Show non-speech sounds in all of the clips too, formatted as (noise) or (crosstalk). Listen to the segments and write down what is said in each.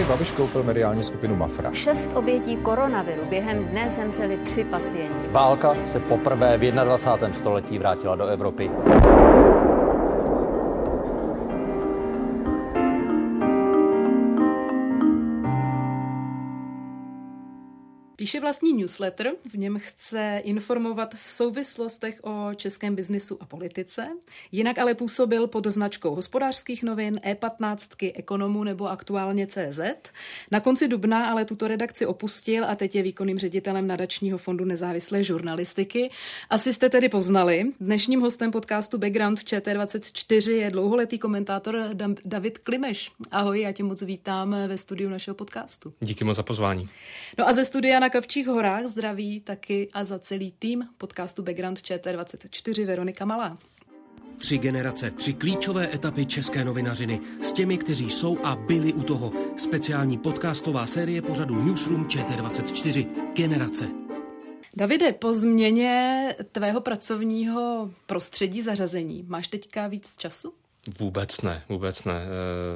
Andrej Babiš koupil mediální skupinu Mafra. Šest obětí koronaviru během dne zemřeli tři pacienti. Válka se poprvé v 21. století vrátila do Evropy. Píše vlastní newsletter, v něm chce informovat v souvislostech o českém biznisu a politice. Jinak ale působil pod značkou hospodářských novin, E15, ekonomů nebo aktuálně CZ. Na konci dubna ale tuto redakci opustil a teď je výkonným ředitelem nadačního fondu nezávislé žurnalistiky. Asi jste tedy poznali. Dnešním hostem podcastu Background ČT24 je dlouholetý komentátor David Klimeš. Ahoj, já tě moc vítám ve studiu našeho podcastu. Díky moc za pozvání. No a ze studia na Kavčích horách zdraví taky a za celý tým podcastu Background ČT24 Veronika Malá. Tři generace, tři klíčové etapy české novinařiny s těmi, kteří jsou a byli u toho. Speciální podcastová série pořadu Newsroom ČT24 Generace. Davide, po změně tvého pracovního prostředí zařazení, máš teďka víc času? Vůbec ne, vůbec ne.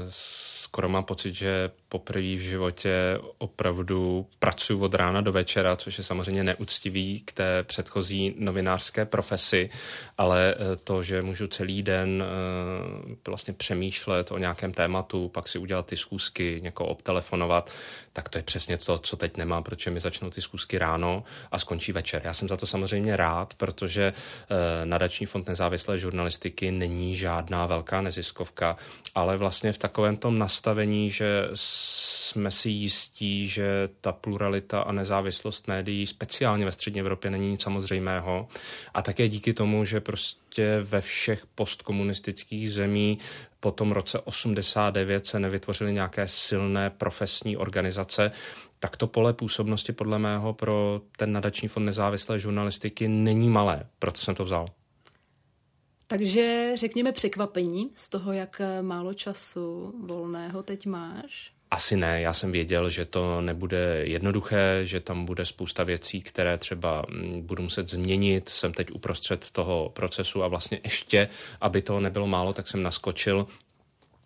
Skoro mám pocit, že poprvé v životě opravdu pracuji od rána do večera, což je samozřejmě neúctivý k té předchozí novinářské profesi, ale eh, to, že můžu celý den eh, vlastně přemýšlet o nějakém tématu, pak si udělat ty schůzky, někoho obtelefonovat, tak to je přesně to, co teď nemám, protože mi začnou ty schůzky ráno a skončí večer. Já jsem za to samozřejmě rád, protože eh, nadační fond nezávislé žurnalistiky není žádná velká neziskovka, ale vlastně v takovém tom nastavení, že jsme si jistí, že ta pluralita a nezávislost médií, speciálně ve střední Evropě, není nic samozřejmého. A také díky tomu, že prostě ve všech postkomunistických zemí po tom roce 89 se nevytvořily nějaké silné profesní organizace, tak to pole působnosti podle mého pro ten nadační fond nezávislé žurnalistiky není malé. Proto jsem to vzal. Takže řekněme překvapení z toho, jak málo času volného teď máš. Asi ne, já jsem věděl, že to nebude jednoduché, že tam bude spousta věcí, které třeba mm, budu muset změnit. Jsem teď uprostřed toho procesu a vlastně ještě, aby to nebylo málo, tak jsem naskočil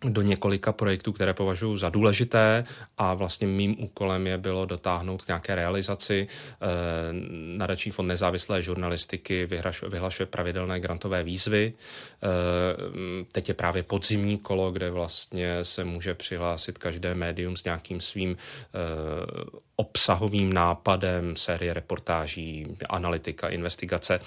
do několika projektů, které považuji za důležité a vlastně mým úkolem je bylo dotáhnout k nějaké realizaci. Eh, nadační fond nezávislé žurnalistiky vyhlašuje pravidelné grantové výzvy. Eh, teď je právě podzimní kolo, kde vlastně se může přihlásit každé médium s nějakým svým eh, obsahovým nápadem, série reportáží, analytika, investigace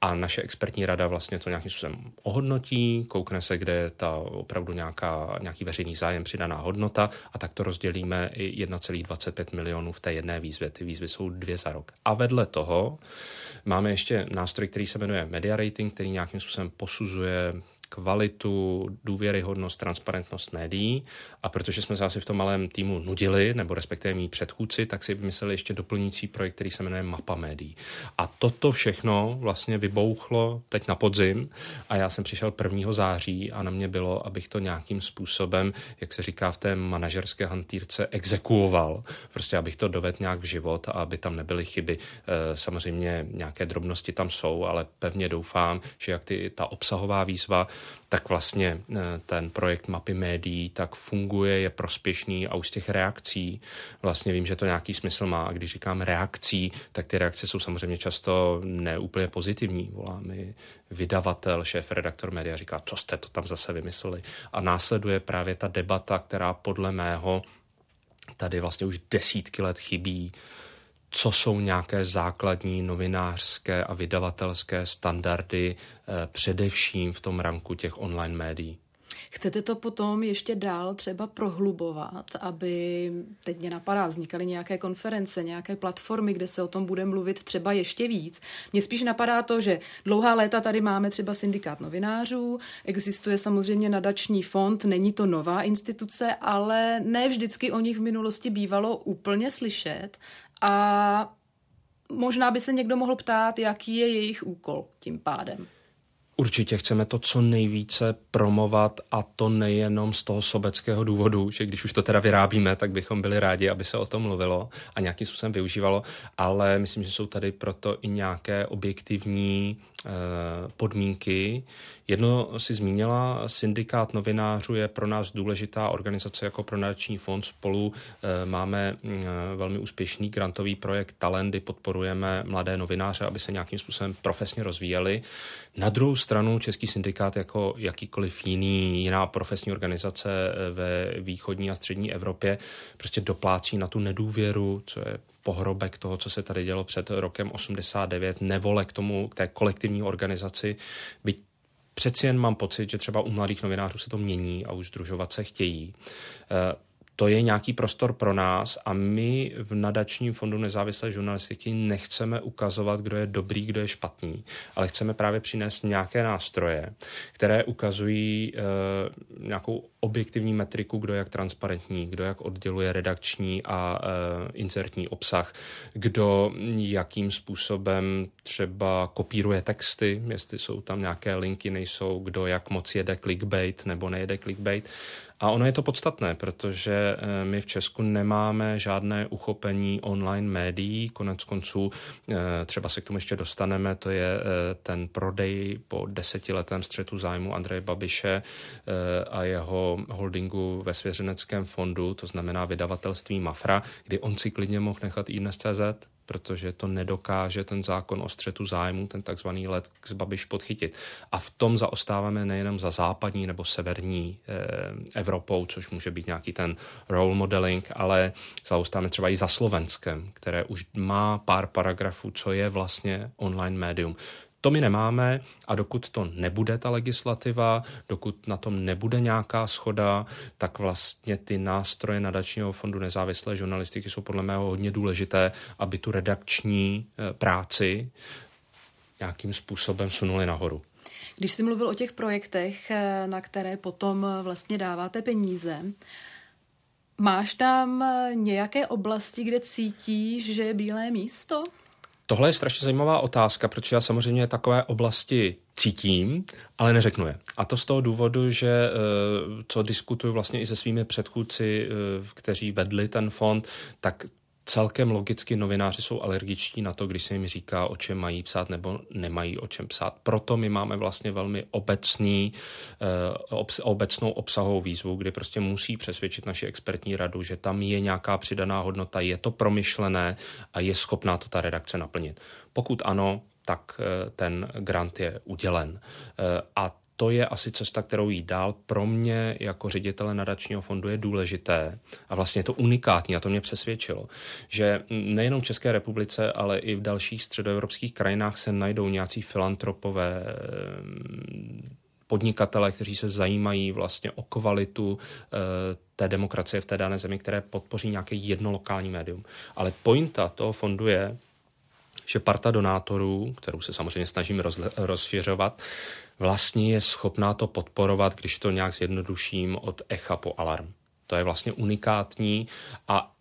a naše expertní rada vlastně to nějakým způsobem ohodnotí, koukne se, kde je ta opravdu nějaká, nějaký veřejný zájem, přidaná hodnota a tak to rozdělíme i 1,25 milionů v té jedné výzvě. Ty výzvy jsou dvě za rok. A vedle toho máme ještě nástroj, který se jmenuje Media Rating, který nějakým způsobem posuzuje kvalitu, důvěryhodnost, transparentnost médií a protože jsme se asi v tom malém týmu nudili, nebo respektive mý předchůdci, tak si vymysleli ještě doplňující projekt, který se jmenuje Mapa médií. A toto všechno vlastně vybouchlo teď na podzim a já jsem přišel 1. září a na mě bylo, abych to nějakým způsobem, jak se říká v té manažerské hantýrce, exekuoval. Prostě abych to dovedl nějak v život a aby tam nebyly chyby. E, samozřejmě nějaké drobnosti tam jsou, ale pevně doufám, že jak ty, ta obsahová výzva, tak vlastně eh, ten projekt mapy médií tak funguje, je prospěšný a už z těch reakcí vlastně vím, že to nějaký smysl má. A když říkám reakcí, tak ty reakce jsou samozřejmě často neúplně pozitivní. Volá mi vydavatel, šéf, redaktor média říká, co jste to tam zase vymysleli. A následuje právě ta debata, která podle mého tady vlastně už desítky let chybí co jsou nějaké základní novinářské a vydavatelské standardy eh, především v tom ranku těch online médií. Chcete to potom ještě dál třeba prohlubovat, aby, teď mě napadá, vznikaly nějaké konference, nějaké platformy, kde se o tom bude mluvit třeba ještě víc. Mně spíš napadá to, že dlouhá léta tady máme třeba syndikát novinářů, existuje samozřejmě nadační fond, není to nová instituce, ale ne vždycky o nich v minulosti bývalo úplně slyšet a možná by se někdo mohl ptát, jaký je jejich úkol tím pádem. Určitě chceme to co nejvíce promovat a to nejenom z toho sobeckého důvodu, že když už to teda vyrábíme, tak bychom byli rádi, aby se o tom mluvilo a nějakým způsobem využívalo, ale myslím, že jsou tady proto i nějaké objektivní podmínky. Jedno si zmínila, syndikát novinářů je pro nás důležitá organizace jako pro nadační fond. Spolu eh, máme mm, velmi úspěšný grantový projekt Talenty, podporujeme mladé novináře, aby se nějakým způsobem profesně rozvíjeli. Na druhou stranu Český syndikát jako jakýkoliv jiný, jiná profesní organizace eh, ve východní a střední Evropě prostě doplácí na tu nedůvěru, co je pohrobek toho, co se tady dělo před rokem 89, nevole k tomu, k té kolektivní organizaci, byť přeci jen mám pocit, že třeba u mladých novinářů se to mění a už združovat se chtějí. To je nějaký prostor pro nás a my v nadačním fondu nezávislé žurnalistiky nechceme ukazovat, kdo je dobrý, kdo je špatný, ale chceme právě přinést nějaké nástroje, které ukazují e, nějakou objektivní metriku, kdo je jak transparentní, kdo jak odděluje redakční a e, insertní obsah, kdo jakým způsobem třeba kopíruje texty, jestli jsou tam nějaké linky, nejsou, kdo jak moc jede clickbait nebo nejede clickbait. A ono je to podstatné, protože eh, my v Česku nemáme žádné uchopení online médií. Konec konců eh, třeba se k tomu ještě dostaneme, to je eh, ten prodej po desetiletém střetu zájmu Andreje Babiše a jeho holdingu ve svěřeneckém fondu, to znamená vydavatelství Mafra, kdy on si klidně mohl nechat CZ, protože to nedokáže ten zákon o střetu zájmu, ten takzvaný let z Babiš podchytit. A v tom zaostáváme nejenom za západní nebo severní eh, Evropou, což může být nějaký ten role modeling, ale zaostáváme třeba i za Slovenskem, které už má pár paragrafů, co je vlastně online médium. To my nemáme a dokud to nebude ta legislativa, dokud na tom nebude nějaká schoda, tak vlastně ty nástroje nadačního fondu nezávislé žurnalistiky jsou podle mého hodně důležité, aby tu redakční eh, práci nějakým způsobem sunuli nahoru. Když jsi mluvil o těch projektech, eh, na které potom eh, vlastně dáváte peníze, máš tam nějaké oblasti, kde cítíš, že je bílé místo? Tohle je strašně zajímavá otázka, protože já samozřejmě takové oblasti cítím, ale neřeknu je. A to z toho důvodu, že eh, co diskutuju vlastně i se svými předchůdci, eh, kteří vedli ten fond, tak celkem logicky novináři jsou alergičtí na to, když se jim říká, o čem mají psát nebo nemají o čem psát. Proto my máme vlastně velmi obecný, eh, obecnou obsahovou výzvu, kdy prostě musí přesvědčit naši expertní radu, že tam je nějaká přidaná hodnota, je to promyšlené a je schopná to ta redakce naplnit. Pokud ano, tak eh, ten grant je udělen. Eh, a to je asi cesta, kterou jít dál. Pro mě jako ředitele nadačního fondu je důležité a vlastně je to unikátní a to mě přesvědčilo, že nejenom v České republice, ale i v dalších středoevropských krajinách se najdou nějací filantropové mm, podnikatele, kteří se zajímají vlastně o kvalitu e, té demokracie v té dané zemi, které podpoří nějaké jedno lokální médium. Ale pointa toho fondu je, že parta donátorů, kterou se samozřejmě snažíme rozšiřovat, vlastně je schopná to podporovat, když to nějak zjednoduším, od echa po alarm. To je vlastně unikátní a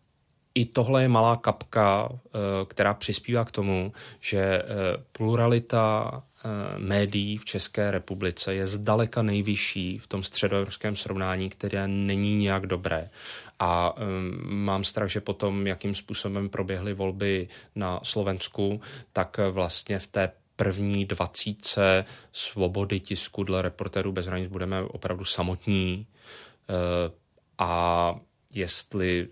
i tohle je malá kapka, eh, která přispívá k tomu, že eh, pluralita eh, médií v České republice je zdaleka nejvyšší v tom středoevropském srovnání, které není nějak dobré. A um, mám strach, že potom, jakým způsobem proběhly volby na Slovensku, tak vlastně v té první dvacítce svobody tisku dle reportérů bez hranic budeme opravdu samotní. Uh, a jestli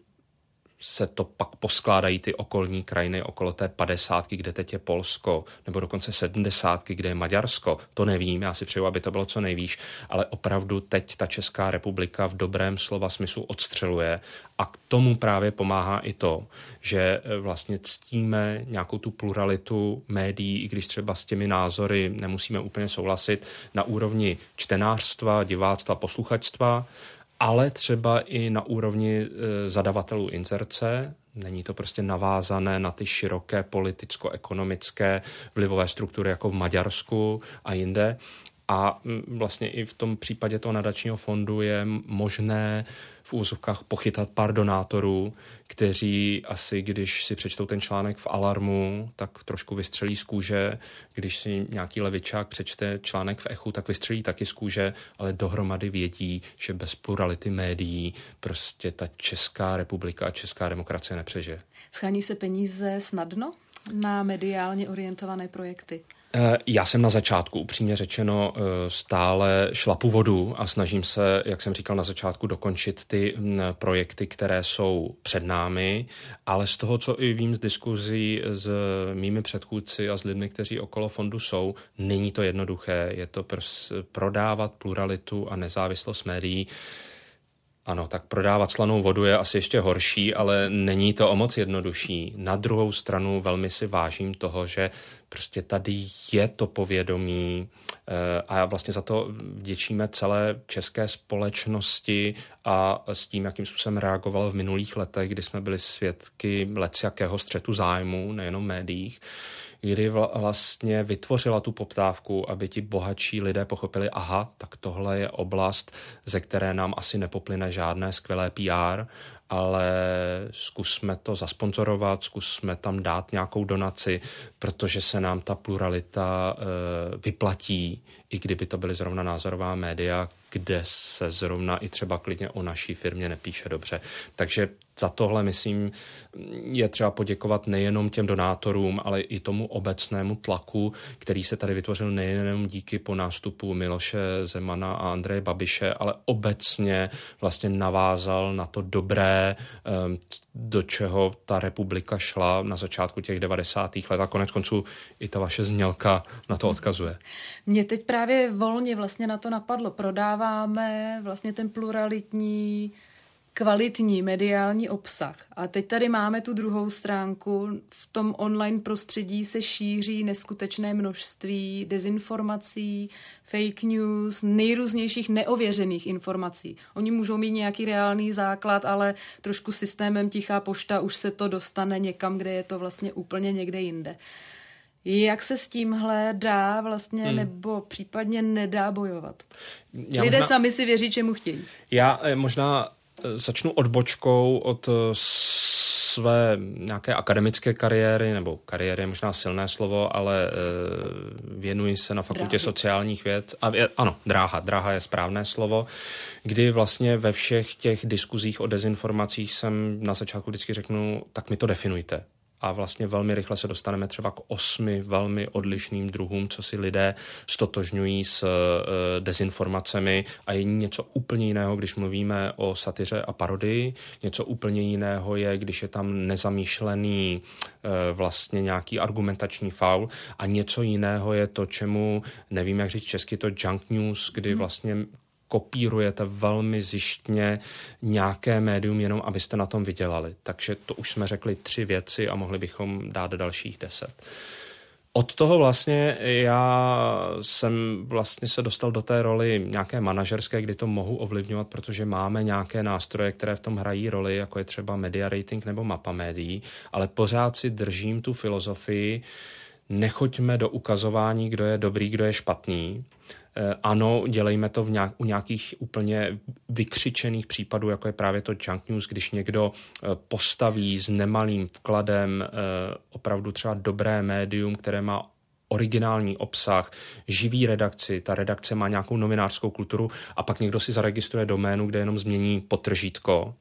se to pak poskládají ty okolní krajiny okolo té padesátky, kde teď je Polsko, nebo dokonce sedmdesátky, kde je Maďarsko. To nevím, já si přeju, aby to bylo co nejvýš, ale opravdu teď ta Česká republika v dobrém slova smyslu odstřeluje a k tomu právě pomáhá i to, že e, vlastně ctíme nějakou tu pluralitu médií, i když třeba s těmi názory nemusíme úplně souhlasit na úrovni čtenářstva, diváctva, posluchačstva, ale třeba i na úrovni e, zadavatelů inzerce. Není to prostě navázané na ty široké politicko-ekonomické vlivové struktury jako v Maďarsku a jinde, A mm, vlastně i v tom případě toho nadačního fondu je možné v úzovkách pochytat pár donátorů, kteří asi, když si přečtou ten článek v Alarmu, tak trošku vystřelí z kůže. Když si nějaký levičák přečte článek v Echu, tak vystřelí taky z kůže, ale dohromady vědí, že bez plurality médií prostě ta Česká republika a Česká demokracie nepřežije. Schání se peníze snadno na mediálně orientované projekty? Eh, já jsem na začátku, upřímně řečeno, eh, stále šlapu vodu a snažím se, jak jsem říkal na začátku, dokončit ty mm, projekty, které jsou před námi, ale z toho, co i vím z diskuzí s mými předchůdci a s lidmi, kteří okolo fondu jsou, není to jednoduché. Je to prodávat pluralitu a nezávislost médií ano, tak prodávat slanou vodu je asi ještě horší, ale není to o moc jednodušší. Na druhou stranu velmi si vážím toho, že prostě tady je to povědomí eh, a vlastně za to vděčíme celé české společnosti a s tím, jakým způsobem reagoval v minulých letech, kdy jsme byli svědky jakého střetu zájmu, nejenom médiích, kdy vlastně vytvořila tu poptávku, aby ti bohatší lidé pochopili, aha, tak tohle je oblast, ze které nám asi nepoplyne žádné skvělé PR, ale zkusme to zasponzorovat, zkusme tam dát nějakou donaci, protože se nám ta pluralita e, vyplatí, i kdyby to byly zrovna názorová média, kde se zrovna i třeba klidně o naší firmě nepíše dobře. Takže za tohle, myslím, je třeba poděkovat nejenom těm donátorům, ale i tomu obecnému tlaku, který se tady vytvořil nejenom díky po nástupu Miloše Zemana a Andreje Babiše, ale obecně vlastně navázal na to dobré, ehm, do čeho ta republika šla na začátku těch 90. let a konec konců i ta vaše znělka na to odkazuje. Mě teď právě volně vlastně na to napadlo. Prodáváme vlastně ten pluralitní kvalitní mediální obsah. A teď tady máme tu druhou stránku. V tom online prostředí se šíří neskutečné množství dezinformací, fake news, nejrůznějších neověřených informací. Oni můžou mít nějaký reálný základ, ale trošku systémem tichá pošta už se to dostane někam, kde je to vlastně úplně někde jinde. Jak se s tímhle dá vlastně hmm. nebo případně nedá bojovat? Já Lidé možná, sami si věří, čemu chtějí. Já eh, možná začnu odbočkou od eh, své nějaké akademické kariéry, nebo kariéry je možná silné slovo, ale eh, věnuji se na fakultě Dráhy. sociálních věd. A ano, dráha, dráha je správné slovo, kdy vlastně ve všech těch diskuzích o dezinformacích jsem na začátku vždycky řeknu, tak mi to definujte a vlastně velmi rychle se dostaneme třeba k osmi velmi odlišným druhům, co si lidé stotožňují s uh, dezinformacemi. A je něco úplně jiného, když mluvíme o satyře a parodii, něco úplně jiného je, když je tam nezamýšlený uh, vlastně nějaký argumentační faul. A něco jiného je to, čemu nevím, jak říct česky, to junk news, kdy hmm. vlastně kopírujete velmi zjištně nějaké médium, jenom abyste na tom vydělali. Takže to už jsme řekli tři věci a mohli bychom dát dalších deset. Od toho vlastně já jsem vlastně se dostal do té roli nějaké manažerské, kdy to mohu ovlivňovat, protože máme nějaké nástroje, které v tom hrají roli, jako je třeba media rating nebo mapa médií, ale pořád si držím tu filozofii, nechoďme do ukazování, kdo je dobrý, kdo je špatný, ano, dělejme to v nějak, u nějakých úplně vykřičených případů, jako je právě to junk news, když někdo eh, postaví s nemalým vkladem eh, opravdu třeba dobré médium, které má originální obsah, živý redakci, ta redakce má nějakou novinářskou kulturu a pak někdo si zaregistruje doménu, kde jenom změní potržítko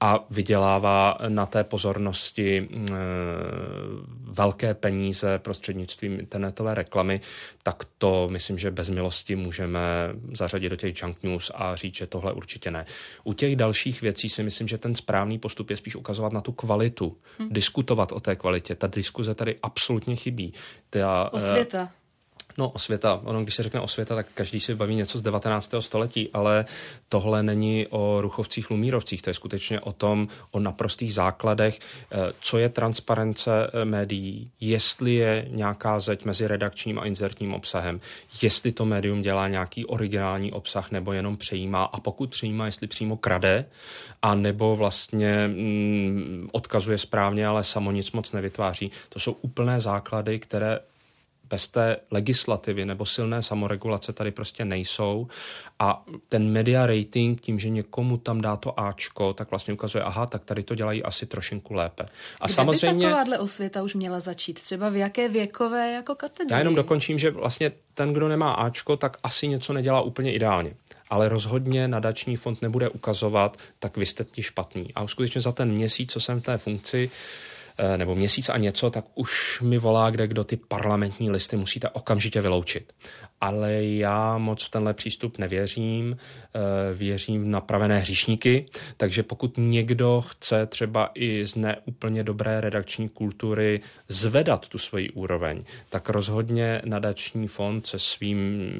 a vydělává na té pozornosti mm, e, velké peníze prostřednictvím internetové reklamy, tak to myslím, že bez milosti můžeme zařadit do těch junk news a říct, že tohle určitě ne. U těch dalších věcí si myslím, že ten správný postup je spíš ukazovat na tu kvalitu, hmm. diskutovat o té kvalitě. Ta diskuze tady absolutně chybí. Ta, Osvěta. No, osvěta. Ono, když se řekne osvěta, tak každý si baví něco z 19. století, ale tohle není o ruchovcích, lumírovcích. To je skutečně o tom, o naprostých základech, eh, co je transparence eh, médií, jestli je nějaká zeď mezi redakčním a inzertním obsahem, jestli to médium dělá nějaký originální obsah nebo jenom přejímá a pokud přejímá, jestli přímo krade, a nebo vlastně mm, odkazuje správně, ale samo nic moc nevytváří. To jsou úplné základy, které bez té legislativy nebo silné samoregulace tady prostě nejsou a ten media rating tím, že někomu tam dá to Ačko, tak vlastně ukazuje, aha, tak tady to dělají asi trošinku lépe. A Kde samozřejmě... by takováhle osvěta už měla začít? Třeba v jaké věkové jako kategorii? Já jenom dokončím, že vlastně ten, kdo nemá Ačko, tak asi něco nedělá úplně ideálně ale rozhodně nadační fond nebude ukazovat, tak vy jste ti špatný. A skutečně za ten měsíc, co jsem v té funkci, nebo měsíc a něco, tak už mi volá, kde kdo ty parlamentní listy musíte okamžitě vyloučit ale já moc v tenhle přístup nevěřím. Eh, věřím v napravené hříšníky, takže pokud někdo chce třeba i z neúplně dobré redakční kultury zvedat tu svoji úroveň, tak rozhodně nadační fond se, svým,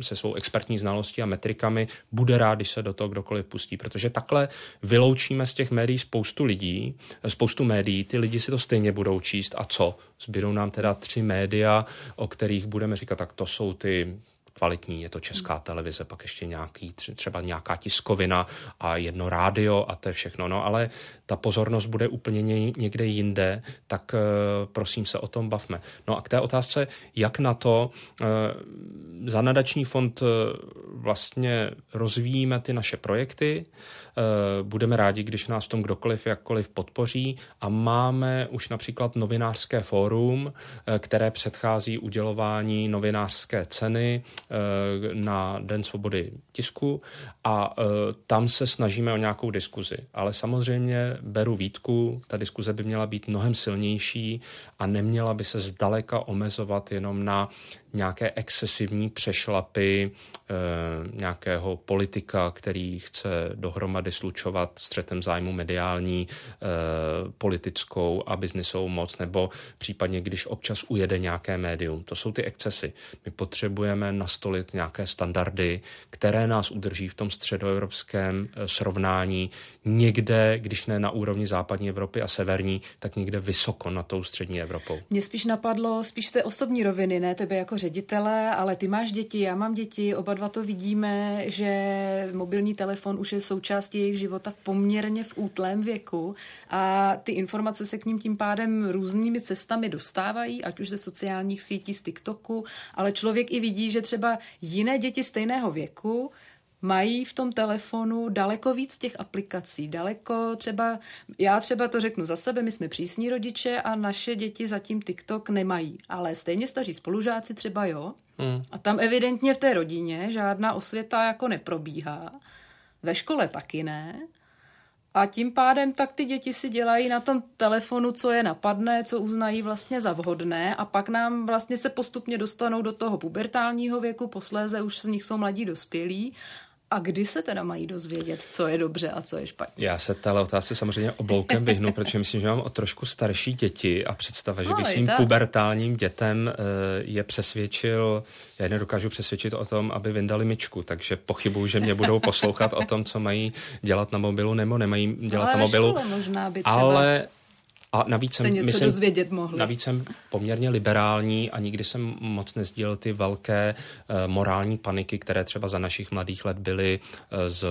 se svou expertní znalostí a metrikami bude rád, když se do toho kdokoliv pustí, protože takhle vyloučíme z těch médií spoustu lidí, spoustu médií, ty lidi si to stejně budou číst a co? Zbydou nám teda tři média, o kterých budeme říkat, tak to jsou ty kvalitní, je to česká televize, pak ještě nějaký, třeba nějaká tiskovina a jedno rádio a to je všechno. No ale ta pozornost bude úplně někde jinde, tak eh, prosím se o tom bavme. No a k té otázce, jak na to eh, za nadační fond eh, vlastně rozvíjíme ty naše projekty, budeme rádi, když nás v tom kdokoliv jakkoliv podpoří a máme už například novinářské fórum, které předchází udělování novinářské ceny na Den svobody tisku a tam se snažíme o nějakou diskuzi. Ale samozřejmě beru výtku, ta diskuze by měla být mnohem silnější a neměla by se zdaleka omezovat jenom na nějaké excesivní přešlapy e, nějakého politika, který chce dohromady slučovat střetem zájmu mediální, politickou a biznisovou moc, nebo případně, když občas ujede nějaké médium. To jsou ty excesy. My potřebujeme nastolit nějaké standardy, které nás udrží v tom středoevropském e, srovnání někde, když ne na úrovni západní Evropy a severní, tak někde vysoko na tou střední Evropou. Mě spíš napadlo, spíš té osobní roviny, ne tebe jako ředitele, ale ty máš děti, já mám děti, oba dva to vidíme, že mobilní telefon už je součástí jejich života poměrně v útlém věku a ty informace se k ním tím pádem různými cestami dostávají, ať už ze sociálních sítí, z TikToku, ale člověk i vidí, že třeba jiné děti stejného věku mají v tom telefonu daleko víc těch aplikací, daleko třeba, já třeba to řeknu za sebe, my jsme přísní rodiče a naše děti zatím TikTok nemají, ale stejně staří spolužáci třeba jo. Hmm. A tam evidentně v té rodině žádná osvěta jako neprobíhá. Ve škole taky ne. A tím pádem tak ty děti si dělají na tom telefonu, co je napadne, co uznají vlastně za vhodné a pak nám vlastně se postupně dostanou do toho pubertálního věku, posléze už z nich jsou mladí dospělí a kdy se teda mají dozvědět, co je dobře a co je špatně? Já se téhle otázce samozřejmě obloukem vyhnu, protože myslím, že mám o trošku starší děti a představa, že bych svým tak. pubertálním dětem eh, je přesvědčil, já nedokážu přesvědčit o tom, aby vyndali myčku, takže pochybuju, že mě budou poslouchat o tom, co mají dělat na mobilu nebo nemají dělat ale na mobilu. Možná by třeba... Ale a navíc jsem, něco myslím, dozvědět mohli. Navíc jsem poměrně liberální a nikdy jsem moc nezdílel ty velké uh, morální paniky, které třeba za našich mladých let byly uh, z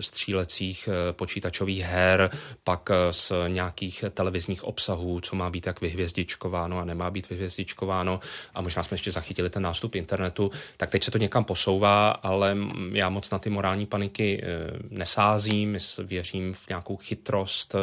střílecích uh, počítačových her, pak uh, z nějakých televizních obsahů, co má být tak vyhvězdičkováno a nemá být vyhvězdičkováno. A možná jsme ještě zachytili ten nástup internetu, tak teď se to někam posouvá, ale já moc na ty morální paniky uh, nesázím, věřím v nějakou chytrost uh,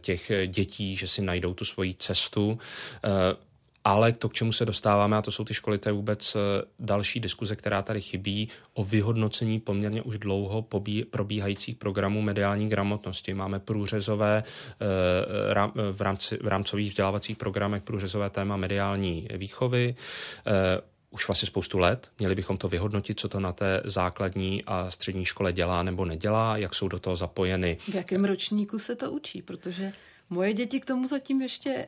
těch dětí, dětí, že si najdou tu svoji cestu. Eh, ale to, k čemu se dostáváme, a to jsou ty školy, to je vůbec eh, další diskuze, která tady chybí, o vyhodnocení poměrně už dlouho probíhajících programů mediální gramotnosti. Máme průřezové eh, v, rámci, v rámcových vzdělávacích programech průřezové téma mediální výchovy už vlastně spoustu let. Měli bychom to vyhodnotit, co to na té základní a střední škole dělá nebo nedělá, jak jsou do toho zapojeny. V jakém ročníku se to učí, protože Moje děti k tomu zatím ještě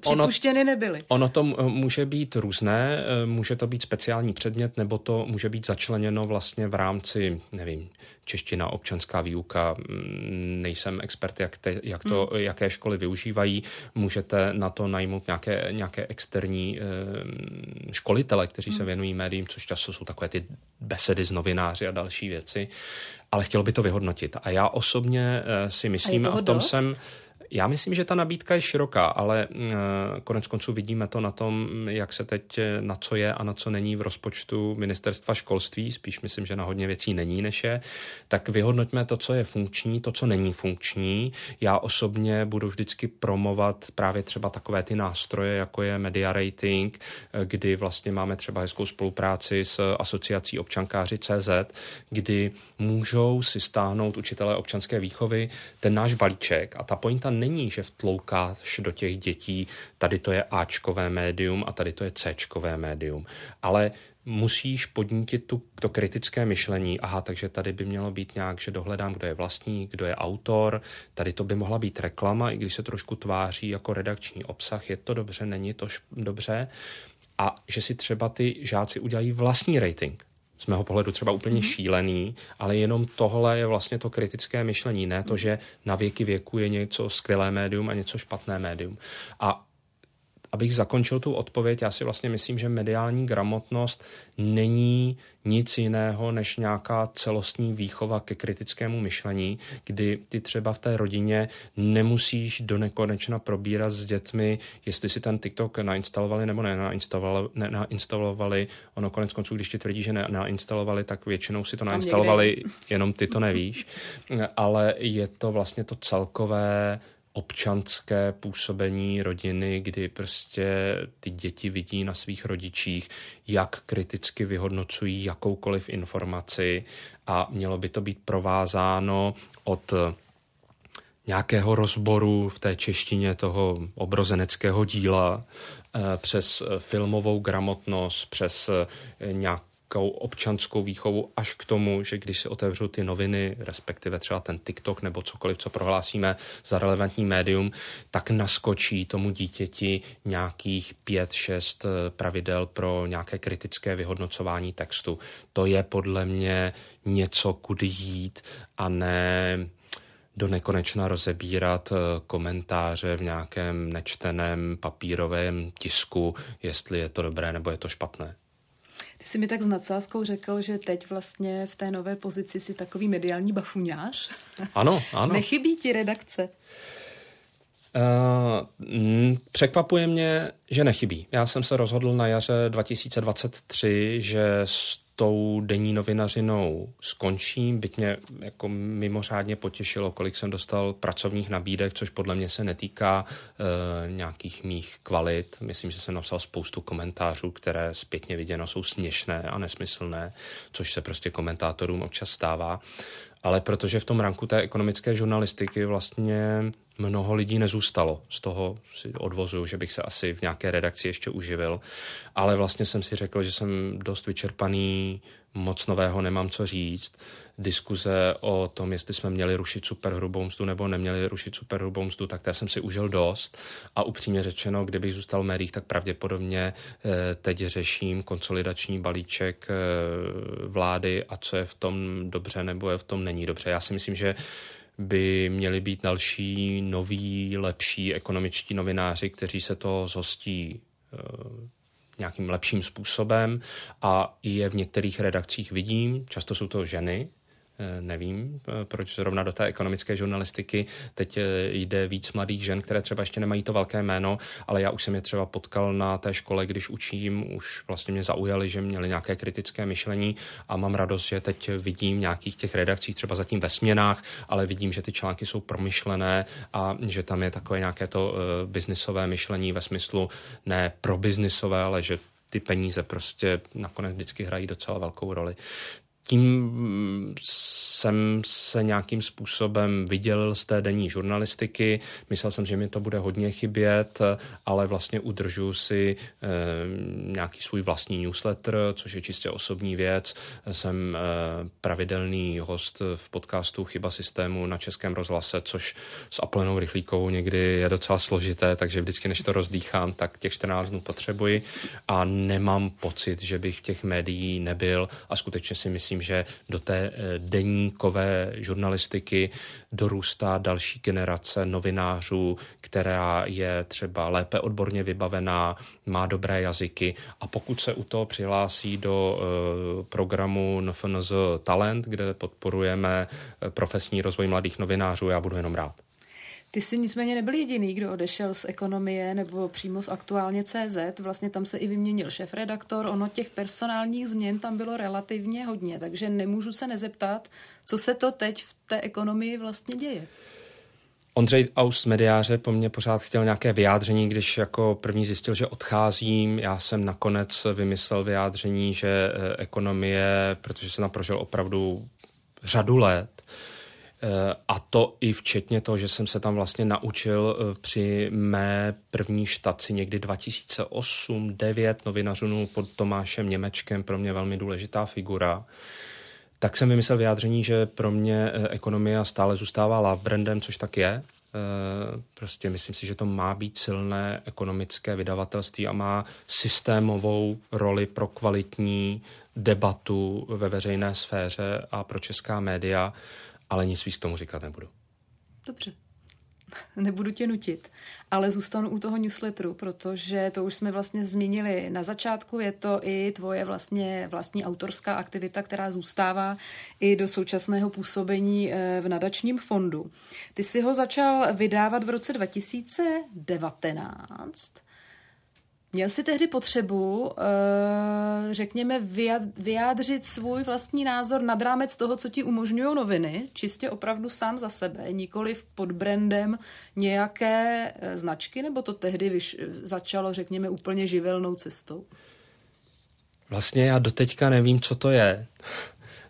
připuštěny ono, nebyly. Ono to může být různé, e, může to být speciální předmět, nebo to může být začleněno vlastně v rámci, nevím, čeština, občanská výuka, mm, nejsem expert, jak, te, jak to, hmm. jaké školy využívají, můžete na to najmout nějaké, nějaké externí e, školitele, kteří hmm. se věnují médiím, což často jsou takové ty besedy s novináři a další věci, ale chtělo by to vyhodnotit. A já osobně e, si myslím, a, a v tom dost? jsem Já myslím, že ta nabídka je široká, ale uh, konec konců vidíme to na tom, jak se teď na co je a na co není v rozpočtu ministerstva školství, spíš myslím, že na hodně věcí není, než je, tak vyhodnoťme to, co je funkční, to, co není funkční. Já osobně budu vždycky promovat právě třeba takové ty nástroje, jako je media rating, kdy vlastně máme třeba hezkou spolupráci s asociací občankáři CZ, kdy můžou si stáhnout učitelé občanské výchovy ten náš balíček a ta pointa není, že vtloukáš do těch dětí, tady to je Ačkové médium a tady to je Cčkové médium, ale musíš podnítit tu, to kritické myšlení. Aha, takže tady by mělo být nějak, že dohledám, kdo je vlastní, kdo je autor. Tady to by mohla být reklama, i když se trošku tváří jako redakční obsah. Je to dobře, není to dobře. A že si třeba ty žáci udělají vlastní rating z mého pohledu třeba úplně mm-hmm. šílený, ale jenom tohle je vlastně to kritické myšlení, ne to, že na věky věku je něco skvělé médium a něco špatné médium. A abych zakončil tu odpověď, já si vlastně myslím, že mediální gramotnost není nic jiného než nějaká celostní výchova ke kritickému myšlení, kdy ty třeba v té rodině nemusíš do nekonečna probírat s dětmi, jestli si ten TikTok nainstalovali nebo nenainstalovali. nainstalovali. Ono konec konců, když ti tvrdí, že nainstalovali, tak většinou si to nainstalovali, jenom ty to nevíš. Ale je to vlastně to celkové občanské působení rodiny, kdy prostě ty děti vidí na svých rodičích, jak kriticky vyhodnocují jakoukoliv informaci a mělo by to být provázáno od nějakého rozboru v té češtině toho obrozeneckého díla eh, přes filmovou gramotnost, přes eh, nějak nějakou občanskou výchovu až k tomu, že když si otevřu ty noviny, respektive třeba ten TikTok nebo cokoliv, co prohlásíme za relevantní médium, tak naskočí tomu dítěti nějakých pět, šest eh, pravidel pro nějaké kritické vyhodnocování textu. To je podle mě něco, kudy jít a ne do nekonečna rozebírat eh, komentáře v nějakém nečteném papírovém tisku, jestli je to dobré nebo je to špatné. Ty jsi mi tak s nadsázkou řekl, že teď vlastně v té nové pozici si takový mediální bafuňář. Ano, (laughs) ano. Nechybí ti redakce? Uh, překvapuje mě, že nechybí. Já jsem se rozhodl na jaře 2023, že tou denní novinařinou skončím, byť mě jako mimořádně potěšilo, kolik jsem dostal pracovních nabídek, což podle mě se netýká e, nějakých mých kvalit. Myslím, že jsem napsal spoustu komentářů, které zpětně viděno jsou směšné a nesmyslné, což se prostě komentátorům občas stává. Ale protože v tom ranku té ekonomické žurnalistiky vlastně mnoho lidí nezůstalo. Z toho si odvozuju, že bych se asi v nějaké redakci ještě uživil. Ale vlastně jsem si řekl, že jsem dost vyčerpaný, moc nového nemám co říct. Diskuze o tom, jestli jsme měli rušit superhrubou mzdu nebo neměli rušit superhrubou mzdu, tak té jsem si užil dost. A upřímně řečeno, kdybych zůstal v médiích, tak pravděpodobně eh, teď řeším konsolidační balíček eh, vlády a co je v tom dobře nebo je v tom není dobře. Já si myslím, že by měli být další noví, lepší ekonomičtí novináři, kteří se to zhostí eh, nějakým lepším způsobem a je v některých redakcích vidím, často jsou to ženy, nevím, eh, proč zrovna do té ekonomické žurnalistiky teď eh, jde víc mladých žen, které třeba ještě nemají to velké jméno, ale já už jsem je třeba potkal na té škole, když učím, už vlastně mě zaujali, že měli nějaké kritické myšlení a mám radost, že teď vidím nějakých těch redakcích třeba zatím ve směnách, ale vidím, že ty články jsou promyšlené a že tam je takové nějaké to biznisové myšlení ve smyslu ne pro biznisové, ale že ty peníze prostě nakonec vždycky hrají docela velkou roli tím jsem se nějakým způsobem viděl z té denní žurnalistiky. Myslel jsem, že mi to bude hodně chybět, ale vlastně udržu si e, nějaký svůj vlastní newsletter, což je čistě osobní věc. Jsem e, pravidelný host v podcastu Chyba systému na Českém rozhlase, což s Aplenou rychlíkou někdy je docela složité, takže vždycky, než to rozdýchám, tak těch 14 dnů potřebuji a nemám pocit, že bych těch médií nebyl a skutečně si myslím, myslím, že do té eh, deníkové žurnalistiky dorůstá další generace novinářů, která je třeba lépe odborně vybavená, má dobré jazyky a pokud se u toho přihlásí do eh, programu NFNZ Talent, kde podporujeme eh, profesní rozvoj mladých novinářů, já budu jenom rád. Ty jsi nicméně nebyl jediný, kdo odešel z ekonomie nebo přímo z aktuálně CZ. Vlastně tam se i vyměnil šéf-redaktor. Ono těch personálních změn tam bylo relativně hodně, takže nemůžu se nezeptat, co se to teď v té ekonomii vlastně děje. Ondřej Aus mediáře po mně pořád chtěl nějaké vyjádření, když jako první zjistil, že odcházím. Já jsem nakonec vymyslel vyjádření, že eh, ekonomie, protože jsem naprožil opravdu řadu let, a to i včetně toho, že jsem se tam vlastně naučil eh, při mé první štaci někdy 2008-2009 novinařinu pod Tomášem Němečkem, pro mě velmi důležitá figura tak jsem vymyslel vyjádření, že pro mě eh, ekonomie stále zůstává love brandem, což tak je. Eh, prostě myslím si, že to má být silné ekonomické vydavatelství a má systémovou roli pro kvalitní debatu ve veřejné sféře a pro česká média, ale nic víc k tomu říkat nebudu. Dobře. (laughs) nebudu tě nutit, ale zůstanu u toho newsletteru, protože to už jsme vlastně zmínili na začátku, je to i tvoje vlastně vlastní autorská aktivita, která zůstává i do současného působení eh, v nadačním fondu. Ty si ho začal vydávat v roce 2019 Měl jsi tehdy potřebu, eh, řekněme, vyjádřit svůj vlastní názor nad rámec toho, co ti umožňují noviny, čistě opravdu sám za sebe, nikoli pod brandem nějaké eh, značky, nebo to tehdy začalo, řekněme, úplně živelnou cestou? Vlastně já doteďka nevím, co to je.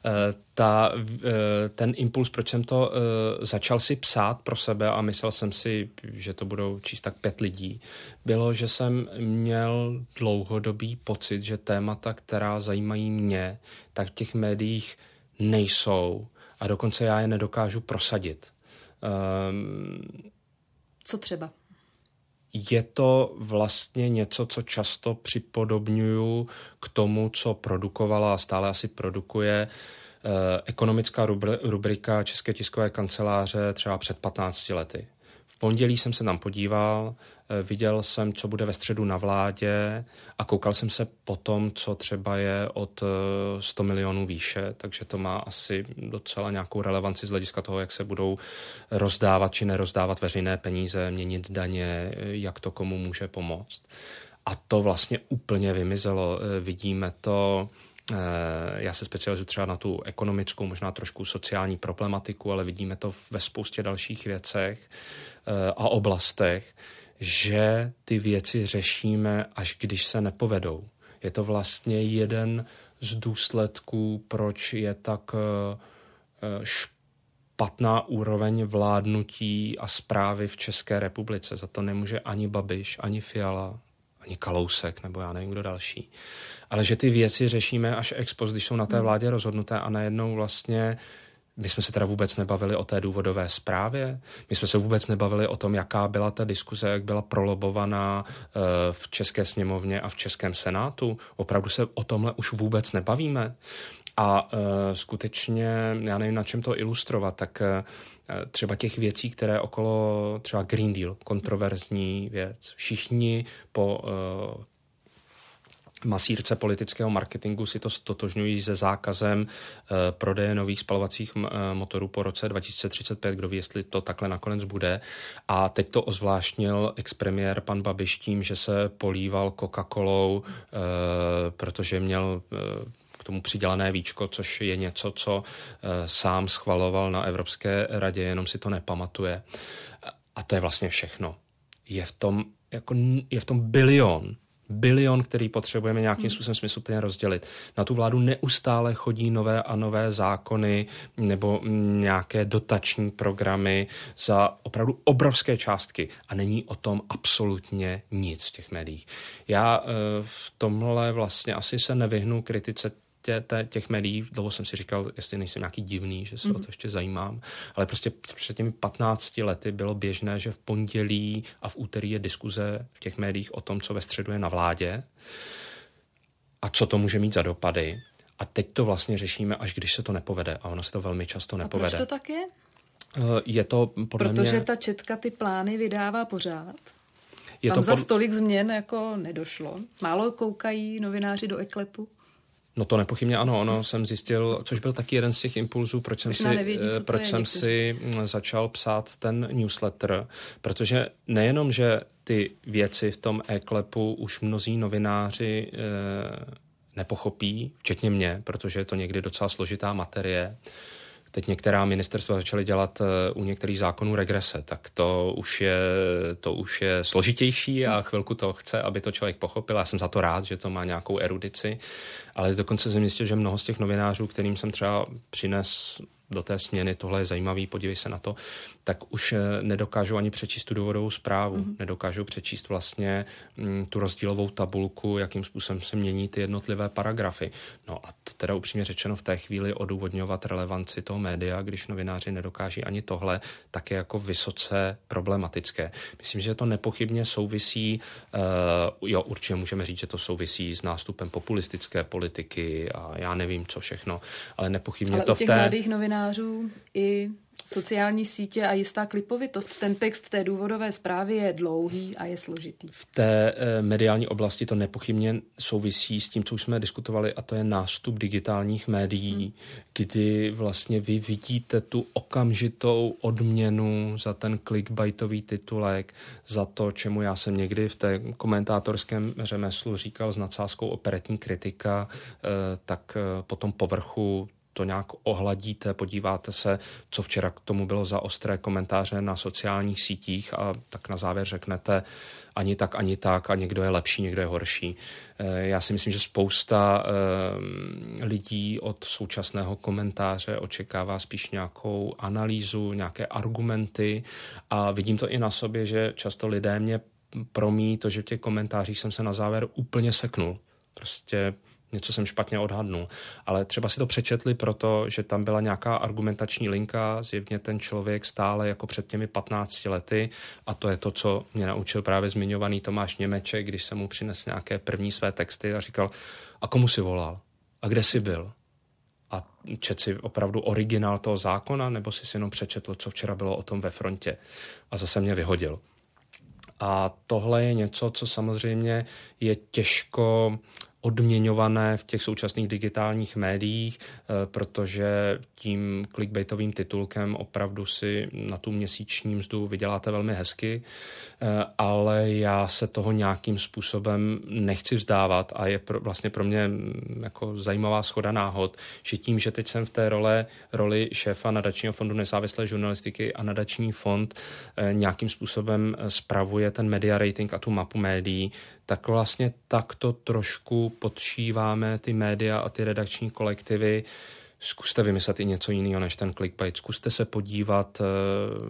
Eh, ta, eh, ten impuls, proč jsem to eh, začal si psát pro sebe a myslel jsem si, že to budou číst tak pět lidí, bylo, že jsem měl dlouhodobý pocit, že témata, která zajímají mě, tak v těch médiích nejsou a dokonce já je nedokážu prosadit. Um, Co třeba? Je to vlastně něco, co často připodobňuju k tomu, co produkovala a stále asi produkuje eh, ekonomická rubrika České tiskové kanceláře třeba před 15 lety pondělí jsem se tam podíval, eh, viděl jsem, co bude ve středu na vládě a koukal jsem se potom, co třeba je od 100 eh, milionů výše, takže to má asi docela nějakou relevanci z hlediska toho, jak se budou rozdávat či nerozdávat veřejné peníze, měnit daně, eh, jak to komu může pomoct. A to vlastně úplně vymizelo. Vidíme to já se specializuji třeba na tu ekonomickou, možná trošku sociální problematiku, ale vidíme to ve spoustě dalších věcech. Eh, a oblastech, že ty věci řešíme, až když se nepovedou. Je to vlastně jeden z důsledků, proč je tak eh, eh, špatná úroveň vládnutí a zprávy v České republice. Za to nemůže ani Babiš, ani Fiala, ani Kalousek, nebo já nevím, kdo další. Ale že ty věci řešíme až ex post, když jsou na té hmm. vládě rozhodnuté a najednou vlastně my jsme se teda vůbec nebavili o té důvodové zprávě, my jsme se vůbec nebavili o tom, jaká byla ta diskuze, jak byla prolobovaná eh, v České sněmovně a v Českém senátu. Opravdu se o tomhle už vůbec nebavíme. A uh, skutečně, já nevím, na čem to ilustrovat, tak uh, třeba těch věcí, které okolo třeba Green Deal, kontroverzní věc. Všichni po uh, masírce politického marketingu si to stotožňují se zákazem uh, prodeje nových spalovacích uh, motorů po roce 2035, kdo ví, jestli to takhle nakonec bude. A teď to ozvláštnil expremiér pan Babiš tím, že se políval Coca-Colou, uh, protože měl k tomu přidělané víčko, což je něco, co sám schvaloval na Evropské radě, jenom si to nepamatuje. A to je vlastně všechno. Je v tom, jako, je v tom bilion bilion, který potřebujeme nějakým hmm. způsobem smysluplně rozdělit. Na tu vládu neustále chodí nové a nové zákony nebo nějaké dotační programy za opravdu obrovské částky a není o tom absolutně nic v těch médiích. Já eh, v tomhle vlastně asi se nevyhnu kritice tě, těch médií, dlouho jsem si říkal, jestli nejsem nějaký divný, že se mm-hmm. o to mhm. ještě zajímám, ale prostě před těmi 15 lety bylo běžné, že v pondělí a v úterý je diskuze v těch médiích o tom, co ve středu je na vládě a co to může mít za dopady. A teď to vlastně řešíme, až když se to nepovede. A ono se to velmi často nepovede. A proč to tak je? Eh, je to podle Protože mě... ta četka ty plány vydává pořád. Je Tam to za pod... stolik změn jako nedošlo. Málo koukají novináři do eklepu. No to nepochybně ano, ono jsem zjistil, což byl taky jeden z těch impulzů, proč jsem si, nevědí, proč jsem si mm, začal psát ten newsletter, protože nejenom, že ty věci v tom e-klepu už mnozí novináři e, nepochopí, včetně mě, protože je to někdy docela složitá materie, Teď některá ministerstva začaly dělat eh, u některých zákonů regrese, tak to už je, to už je složitější a chvilku to chce, aby to člověk pochopil. Já jsem za to rád, že to má nějakou erudici, ale dokonce jsem zjistil, že mnoho z těch novinářů, kterým jsem třeba přines do té směny, tohle je zajímavý, podívej se na to, tak už eh, nedokážu ani přečíst tu důvodovou zprávu, mm-hmm. nedokážu přečíst vlastně m, mm, tu rozdílovou tabulku, jakým způsobem se mění ty jednotlivé paragrafy. No a teda upřímně řečeno v té chvíli odůvodňovat relevanci toho média, když novináři nedokáží ani tohle, tak je jako vysoce problematické. Myslím, že to nepochybně souvisí, uh, jo, určitě můžeme říct, že to souvisí s nástupem populistické politiky a já nevím, co všechno, ale nepochybně ale to v té... mladých novinářů i sociální sítě a jistá klipovitost. Ten text té důvodové zprávy je dlouhý a je složitý. V té e, mediální oblasti to nepochybně souvisí s tím, co už jsme diskutovali, a to je nástup digitálních médií, hmm. kdy vlastně vy vidíte tu okamžitou odměnu za ten clickbaitový titulek, za to, čemu já jsem někdy v té komentátorském řemeslu říkal s nadsázkou operetní kritika, e, tak e, po tom povrchu to nějak ohladíte, podíváte se, co včera k tomu bylo za ostré komentáře na sociálních sítích a tak na závěr řeknete ani tak, ani tak a někdo je lepší, někdo je horší. Eh, já si myslím, že spousta eh, lidí od současného komentáře očekává spíš nějakou analýzu, nějaké argumenty a vidím to i na sobě, že často lidé mě promí to, že v těch komentářích jsem se na závěr úplně seknul. Prostě něco jsem špatně odhadnul. Ale třeba si to přečetli proto, že tam byla nějaká argumentační linka, zjevně ten člověk stále jako před těmi 15 lety a to je to, co mě naučil právě zmiňovaný Tomáš Němeček, když jsem mu přinesl nějaké první své texty a říkal, a komu si volal? A kde jsi byl? A čet si opravdu originál toho zákona, nebo si si jenom přečetl, co včera bylo o tom ve frontě. A zase mě vyhodil. A tohle je něco, co samozřejmě je těžko odměňované v těch současných digitálních médiích, eh, protože tím clickbaitovým titulkem opravdu si na tu měsíční mzdu vyděláte velmi hezky, eh, ale já se toho nějakým způsobem nechci vzdávat a je pro, vlastně pro mě mm, jako zajímavá schoda náhod, že tím, že teď jsem v té role, roli šéfa nadačního fondu nezávislé žurnalistiky a nadační fond eh, nějakým způsobem spravuje ten media rating a tu mapu médií, tak vlastně takto trošku podšíváme ty média a ty redakční kolektivy. Zkuste vymyslet i něco jiného než ten clickbait. Zkuste se podívat eh,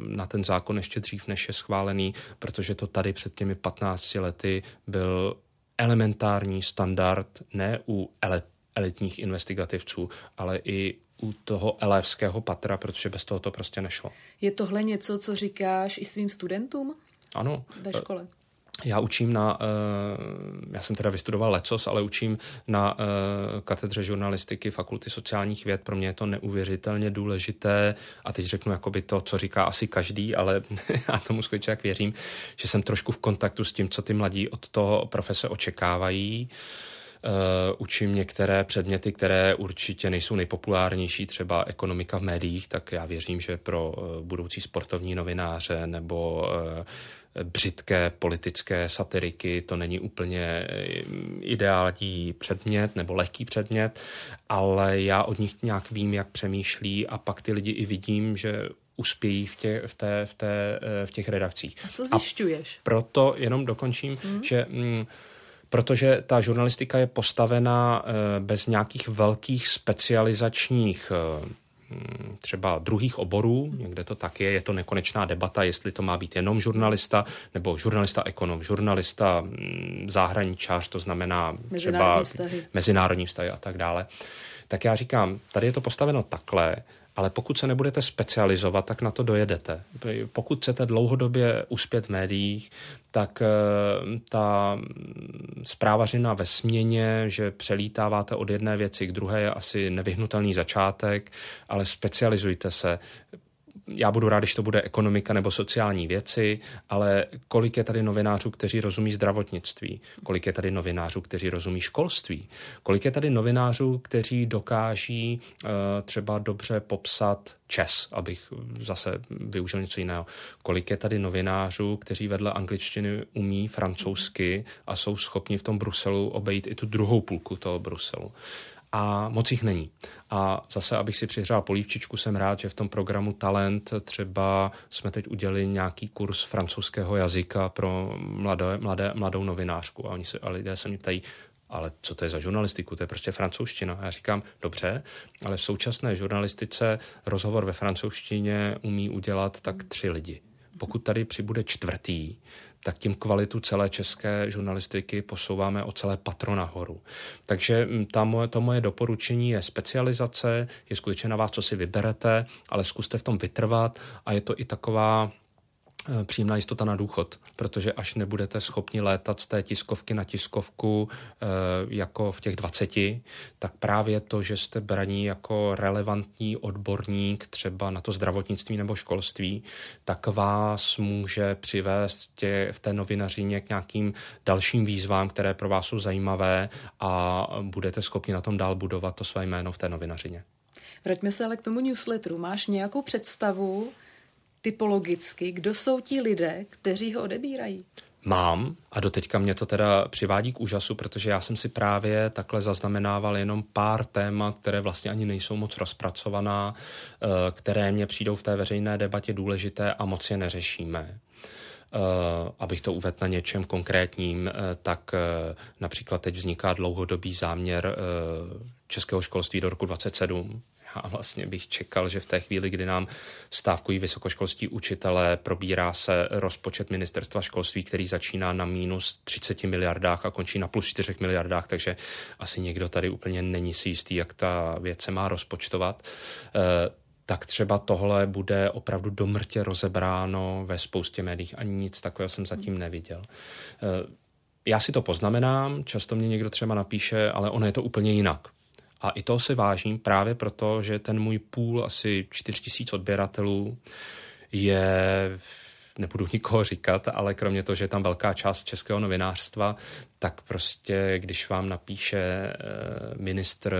na ten zákon ještě dřív, než je schválený, protože to tady před těmi 15 lety byl elementární standard ne u elitních investigativců, ale i u toho elevského patra, protože bez toho to prostě nešlo. Je tohle něco, co říkáš i svým studentům? Ano. Ve škole? Já učím na, eh, já jsem teda vystudoval lecos, ale učím na eh, katedře žurnalistiky Fakulty sociálních věd. Pro mě je to neuvěřitelně důležité a teď řeknu jakoby to, co říká asi každý, ale (laughs) já tomu skutečně jak věřím, že jsem trošku v kontaktu s tím, co ty mladí od toho profese očekávají. Uh, učím některé předměty, které určitě nejsou nejpopulárnější, třeba ekonomika v médiích, tak já věřím, že pro uh, budoucí sportovní novináře nebo uh, břitké politické satiriky, to není úplně eh, ideální předmět nebo lehký předmět, ale já od nich nějak vím, jak přemýšlí a pak ty lidi i vidím, že uspějí v, tě, v, té, v, té, eh, v těch redakcích. A co zjišťuješ? A proto jenom dokončím, hmm. že... Mm, protože ta žurnalistika je postavená eh, bez nějakých velkých specializačních Mm, třeba druhých oborů, někde to tak je, je to nekonečná debata, jestli to má být jenom žurnalista, nebo žurnalista ekonom, žurnalista mm, zahraničář, to znamená třeba vztahy. mezinárodní vztahy a tak dále. Tak já říkám, tady je to postaveno takhle, ale pokud se nebudete specializovat, tak na to dojedete. Pokud chcete dlouhodobě uspět v médiích, tak eh, ta zprávařina ve směně, že přelítáváte od jedné věci k druhé, je asi nevyhnutelný začátek, ale specializujte se já budu rád, když to bude ekonomika nebo sociální věci, ale kolik je tady novinářů, kteří rozumí zdravotnictví, kolik je tady novinářů, kteří rozumí školství, kolik je tady novinářů, kteří dokáží uh, třeba dobře popsat čes, abych zase využil něco jiného. Kolik je tady novinářů, kteří vedle angličtiny umí francouzsky a jsou schopni v tom Bruselu obejít i tu druhou půlku toho Bruselu a moc jich není. A zase, abych si přihřál polívčičku, jsem rád, že v tom programu Talent třeba jsme teď udělali nějaký kurz francouzského jazyka pro mladé, mladé, mladou novinářku. A oni se, a lidé se mě ptají, ale co to je za žurnalistiku? To je prostě francouzština. A já říkám, dobře, ale v současné žurnalistice rozhovor ve francouzštině umí udělat tak tři lidi. Pokud tady přibude čtvrtý, tak tím kvalitu celé české žurnalistiky posouváme o celé patro nahoru. Takže mm, ta moje, to moje doporučení je specializace, je skutečně na vás, co si vyberete, ale zkuste v tom vytrvat a je to i taková příjemná jistota na důchod, protože až nebudete schopni létat z té tiskovky na tiskovku eh, jako v těch 20, tak právě to, že jste braní jako relevantní odborník třeba na to zdravotnictví nebo školství, tak vás může přivést tě, v té novinařině k nějakým dalším výzvám, které pro vás jsou zajímavé a budete schopni na tom dál budovat to své jméno v té novinařině. Vraťme se ale k tomu newsletteru. Máš nějakou představu, typologicky, kdo jsou ti lidé, kteří ho odebírají? Mám a doteďka mě to teda přivádí k úžasu, protože já jsem si právě takhle zaznamenával jenom pár témat, které vlastně ani nejsou moc rozpracovaná, eh, které mě přijdou v té veřejné debatě důležité a moc je neřešíme. Uh, abych to uvedl na něčem konkrétním, uh, tak uh, například teď vzniká dlouhodobý záměr českého školství do roku 27, a vlastně bych čekal, že v té chvíli, kdy nám stávkují vysokoškolští učitelé, probírá se rozpočet ministerstva školství, který začíná na minus 30 miliardách a končí na plus 4 miliardách, takže asi někdo tady úplně není si jistý, jak ta věc se má rozpočtovat eh, tak třeba tohle bude opravdu do mrtě rozebráno ve spoustě médiích. Ani nic takového jsem zatím neviděl. Eh, já si to poznamenám, často mě někdo třeba napíše, ale ono je to úplně jinak. A i toho si vážím právě proto, že ten můj půl, asi 4 tisíc odběratelů, je nebudu nikoho říkat, ale kromě toho, že je tam velká část českého novinářstva, tak prostě, když vám napíše eh, ministr,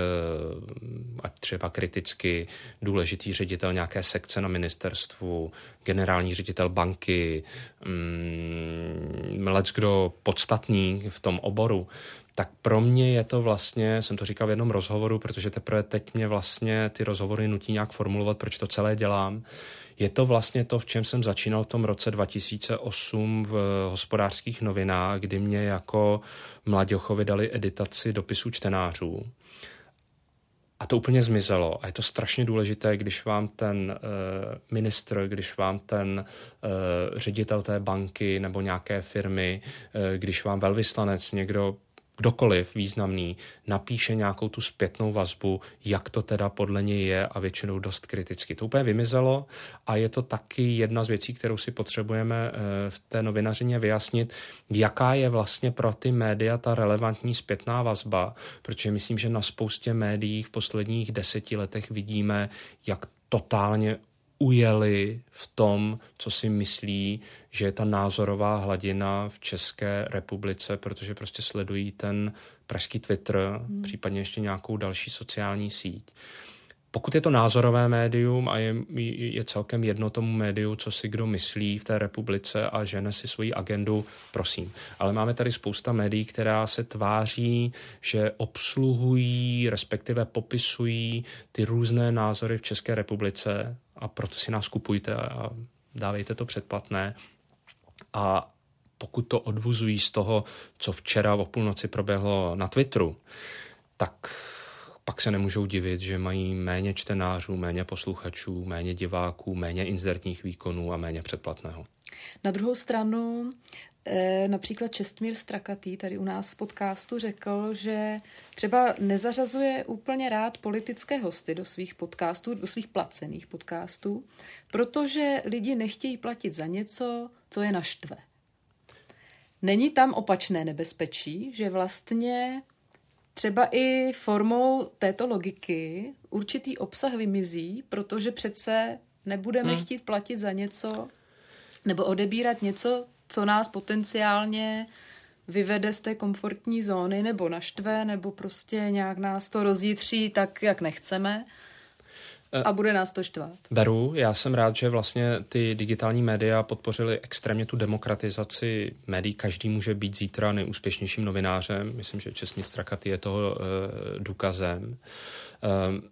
a třeba kriticky důležitý ředitel nějaké sekce na ministerstvu, generální ředitel banky, mm, lec kdo podstatný v tom oboru, tak pro mě je to vlastně, jsem to říkal v jednom rozhovoru, protože teprve teď mě vlastně ty rozhovory nutí nějak formulovat, proč to celé dělám. Je to vlastně to, v čem jsem začínal v tom roce 2008 v hospodářských novinách, kdy mě jako mladěchovi dali editaci dopisů čtenářů. A to úplně zmizelo. A je to strašně důležité, když vám ten uh, ministr, když vám ten uh, ředitel té banky nebo nějaké firmy, uh, když vám velvyslanec, někdo kdokoliv významný napíše nějakou tu zpětnou vazbu, jak to teda podle něj je a většinou dost kriticky. To úplně vymizelo a je to taky jedna z věcí, kterou si potřebujeme eh, v té novinařině vyjasnit, jaká je vlastně pro ty média ta relevantní zpětná vazba, protože myslím, že na spoustě médií v posledních deseti letech vidíme, jak totálně ujeli v tom, co si myslí, že je ta názorová hladina v České republice, protože prostě sledují ten pražský Twitter, hmm. případně ještě nějakou další sociální síť. Pokud je to názorové médium a je, je celkem jedno tomu médiu, co si kdo myslí v té republice a žene si svoji agendu, prosím. Ale máme tady spousta médií, která se tváří, že obsluhují, respektive popisují ty různé názory v České republice a proto si nás kupujte a dávejte to předplatné. A pokud to odvuzují z toho, co včera o půlnoci proběhlo na Twitteru, tak pak se nemůžou divit, že mají méně čtenářů, méně posluchačů, méně diváků, méně inzertních výkonů a méně předplatného. Na druhou stranu například Čestmír Strakatý tady u nás v podcastu řekl, že třeba nezařazuje úplně rád politické hosty do svých podcastů, do svých placených podcastů, protože lidi nechtějí platit za něco, co je naštve. Není tam opačné nebezpečí, že vlastně třeba i formou této logiky určitý obsah vymizí, protože přece Nebudeme hmm. chtít platit za něco nebo odebírat něco, co nás potenciálně vyvede z té komfortní zóny nebo naštve, nebo prostě nějak nás to rozjítří tak, jak nechceme. A bude nás to štvát. Beru, já jsem rád, že vlastně ty digitální média podpořily extrémně tu demokratizaci médií. Každý může být zítra nejúspěšnějším novinářem. Myslím, že Česně Strakaty je toho uh, důkazem. Um,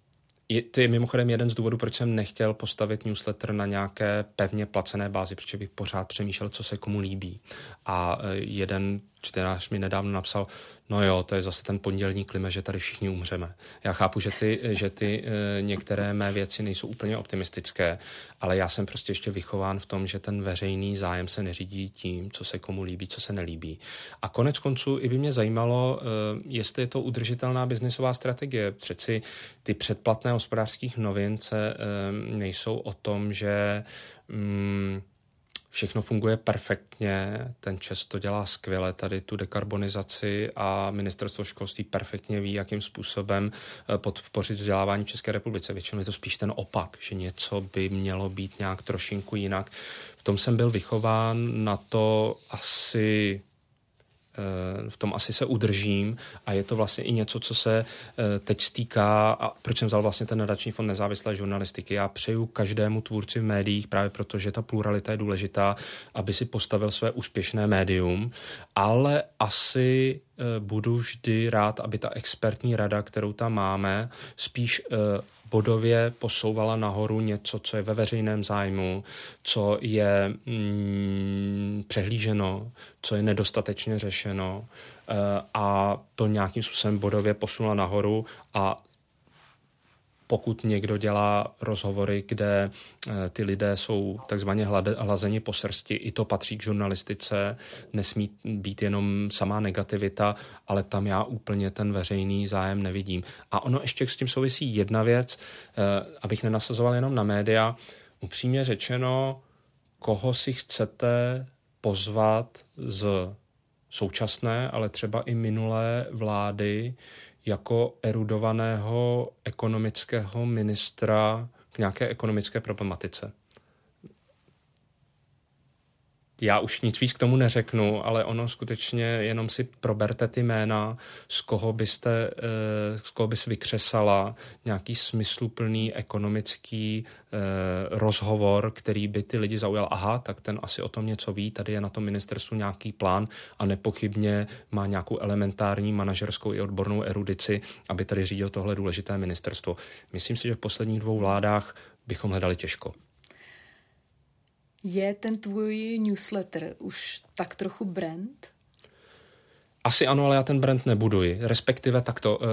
je, to je mimochodem jeden z důvodů, proč jsem nechtěl postavit newsletter na nějaké pevně placené bázi, protože bych pořád přemýšlel, co se komu líbí. A uh, jeden čtenář mi nedávno napsal, no jo, to je zase ten pondělní klima, že tady všichni umřeme. Já chápu, že ty, že ty e, některé mé věci nejsou úplně optimistické, ale já jsem prostě ještě vychován v tom, že ten veřejný zájem se neřídí tím, co se komu líbí, co se nelíbí. A konec konců i by mě zajímalo, e, jestli je to udržitelná biznisová strategie. Přeci ty předplatné hospodářských novince e, nejsou o tom, že mm, všechno funguje perfektně, ten Čes to dělá skvěle, tady tu dekarbonizaci a ministerstvo školství perfektně ví, jakým způsobem eh, podpořit vzdělávání České republice. Většinou je to spíš ten opak, že něco by mělo být nějak trošinku jinak. V tom jsem byl vychován, na to asi v tom asi se udržím a je to vlastně i něco, co se eh, teď stýká a proč jsem vzal vlastně ten nadační fond nezávislé žurnalistiky. Já přeju každému tvůrci v médiích právě proto, že ta pluralita je důležitá, aby si postavil své úspěšné médium, ale asi eh, budu vždy rád, aby ta expertní rada, kterou tam máme, spíš bodově posouvala nahoru něco, co je ve veřejném zájmu, co je mm, přehlíženo, co je nedostatečně řešeno uh, a to nějakým způsobem bodově posunula nahoru a pokud někdo dělá rozhovory, kde eh, ty lidé jsou takzvaně hlazeni po srsti, i to patří k žurnalistice, nesmí být jenom samá negativita, ale tam já úplně ten veřejný zájem nevidím. A ono ještě s tím souvisí jedna věc, eh, abych nenasazoval jenom na média, upřímně řečeno, koho si chcete pozvat z současné, ale třeba i minulé vlády, jako erudovaného ekonomického ministra k nějaké ekonomické problematice. Já už nic víc k tomu neřeknu, ale ono skutečně jenom si proberte ty jména, z koho byste, eh, z koho bys vykřesala nějaký smysluplný ekonomický eh, rozhovor, který by ty lidi zaujal. Aha, tak ten asi o tom něco ví, tady je na tom ministerstvu nějaký plán a nepochybně má nějakou elementární manažerskou i odbornou erudici, aby tady řídil tohle důležité ministerstvo. Myslím si, že v posledních dvou vládách bychom hledali těžko. Je ten tvůj newsletter už tak trochu brand? Asi ano, ale já ten brand nebuduji. Respektive takto. E,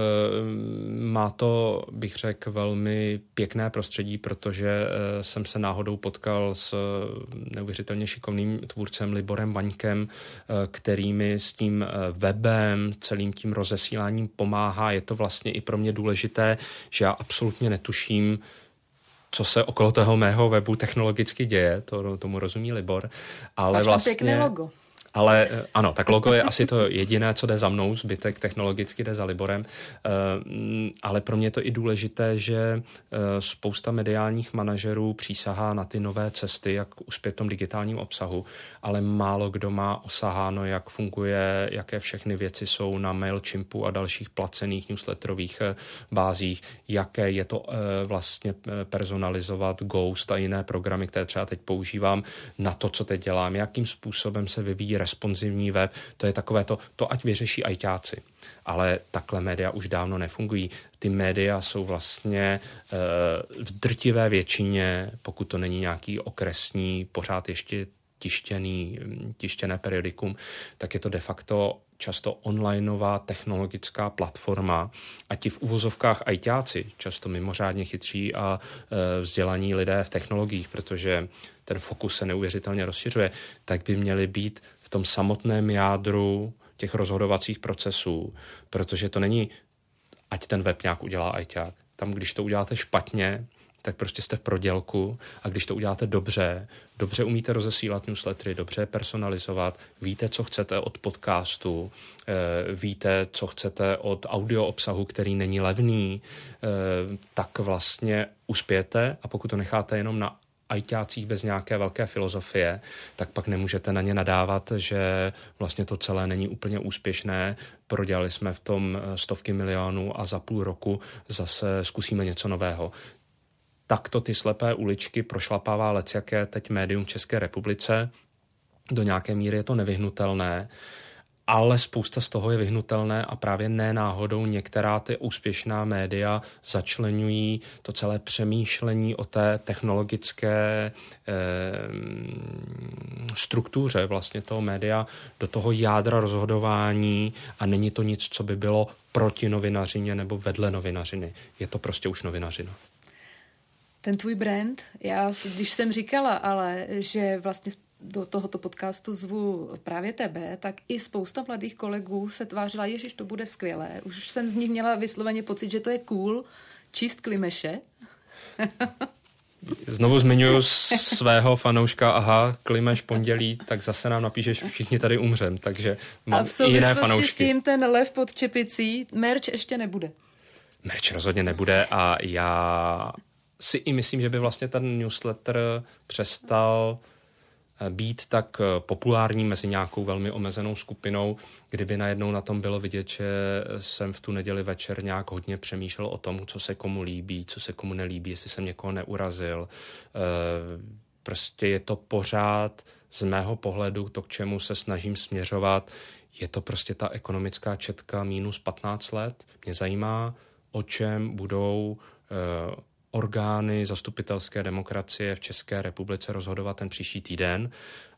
má to, bych řekl, velmi pěkné prostředí, protože e, jsem se náhodou potkal s neuvěřitelně šikovným tvůrcem Liborem Vaňkem, e, který mi s tím webem, celým tím rozesíláním pomáhá. Je to vlastně i pro mě důležité, že já absolutně netuším, co se okolo toho mého webu technologicky děje, to tomu rozumí Libor, ale Máš vlastně... pěkné logo. Ale eh, ano, tak logo je asi to jediné, co jde za mnou, zbytek technologicky jde za Liborem, eh, ale pro mě je to i důležité, že eh, spousta mediálních manažerů přísahá na ty nové cesty, jak uspět tom digitálním obsahu, ale málo kdo má osaháno, jak funguje, jaké všechny věci jsou na MailChimpu a dalších placených newsletterových bázích, jaké je to vlastně personalizovat Ghost a jiné programy, které třeba teď používám na to, co teď dělám, jakým způsobem se vyvíjí responsivní web, to je takové to, to ať vyřeší ajťáci. Ale takhle média už dávno nefungují. Ty média jsou vlastně e, v drtivé většině, pokud to není nějaký okresní, pořád ještě tištěný, tištěné periodikum, tak je to de facto často onlineová technologická platforma a ti v uvozovkách ajťáci, často mimořádně chytří a e, vzdělaní lidé v technologiích, protože ten fokus se neuvěřitelně rozšiřuje, tak by měli být tom samotném jádru těch rozhodovacích procesů, protože to není, ať ten web nějak udělá ajťák. Tam, když to uděláte špatně, tak prostě jste v prodělku a když to uděláte dobře, dobře umíte rozesílat newslettery, dobře personalizovat, víte, co chcete od podcastu, eh, víte, co chcete od audio obsahu, který není levný, eh, tak vlastně uspějete a pokud to necháte jenom na ajťácích bez nějaké velké filozofie, tak pak nemůžete na ně nadávat, že vlastně to celé není úplně úspěšné. Prodělali jsme v tom stovky milionů a za půl roku zase zkusíme něco nového takto ty slepé uličky prošlapává jaké teď médium v České republice. Do nějaké míry je to nevyhnutelné, ale spousta z toho je vyhnutelné a právě ne náhodou některá ty úspěšná média začlenují to celé přemýšlení o té technologické eh, struktuře vlastně toho média do toho jádra rozhodování a není to nic, co by bylo proti novinařině nebo vedle novinařiny. Je to prostě už novinařina ten tvůj brand, já když jsem říkala, ale že vlastně do tohoto podcastu zvu právě tebe, tak i spousta mladých kolegů se tvářila, ježiš, to bude skvělé. Už jsem z nich měla vysloveně pocit, že to je cool číst klimeše. (laughs) Znovu zmiňuji svého fanouška, aha, Klimeš pondělí, tak zase nám napíšeš, všichni tady umřem, takže mám A v jiné fanoušky. s tím ten lev pod čepicí, merch ještě nebude. Merch rozhodně nebude a já si i myslím, že by vlastně ten newsletter přestal být tak eh, populární mezi nějakou velmi omezenou skupinou, kdyby najednou na tom bylo vidět, že jsem v tu neděli večer nějak hodně přemýšlel o tom, co se komu líbí, co se komu nelíbí, jestli jsem někoho neurazil. Eh, prostě je to pořád z mého pohledu to, k čemu se snažím směřovat, je to prostě ta ekonomická četka minus 15 let. Mě zajímá, o čem budou orgány zastupitelské demokracie v České republice rozhodovat ten příští týden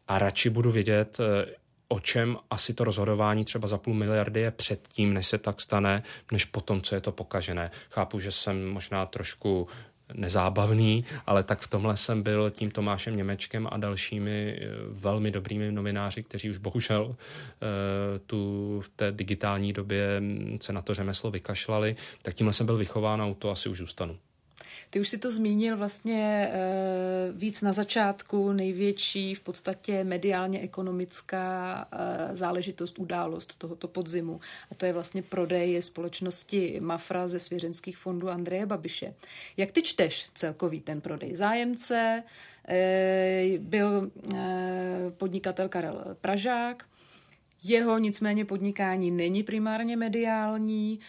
a radši budu vědět, eh, o čem asi to rozhodování třeba za půl miliardy je předtím, než se tak stane, než potom, co je to pokažené. Chápu, že jsem možná trošku nezábavný, ale tak v tomhle jsem byl tím Tomášem Němečkem a dalšími eh, velmi dobrými novináři, kteří už bohužel eh, tu v té digitální době hm, se na to řemeslo vykašlali, tak tímhle jsem byl vychován a u to asi už zůstanu. Ty už si to zmínil vlastně e, víc na začátku, největší v podstatě mediálně ekonomická e, záležitost, událost tohoto podzimu. A to je vlastně prodej společnosti Mafra ze svěřenských fondů Andreje Babiše. Jak ty čteš celkový ten prodej? Zájemce e, byl podnikatel Karel Pražák, jeho nicméně podnikání není primárně mediální,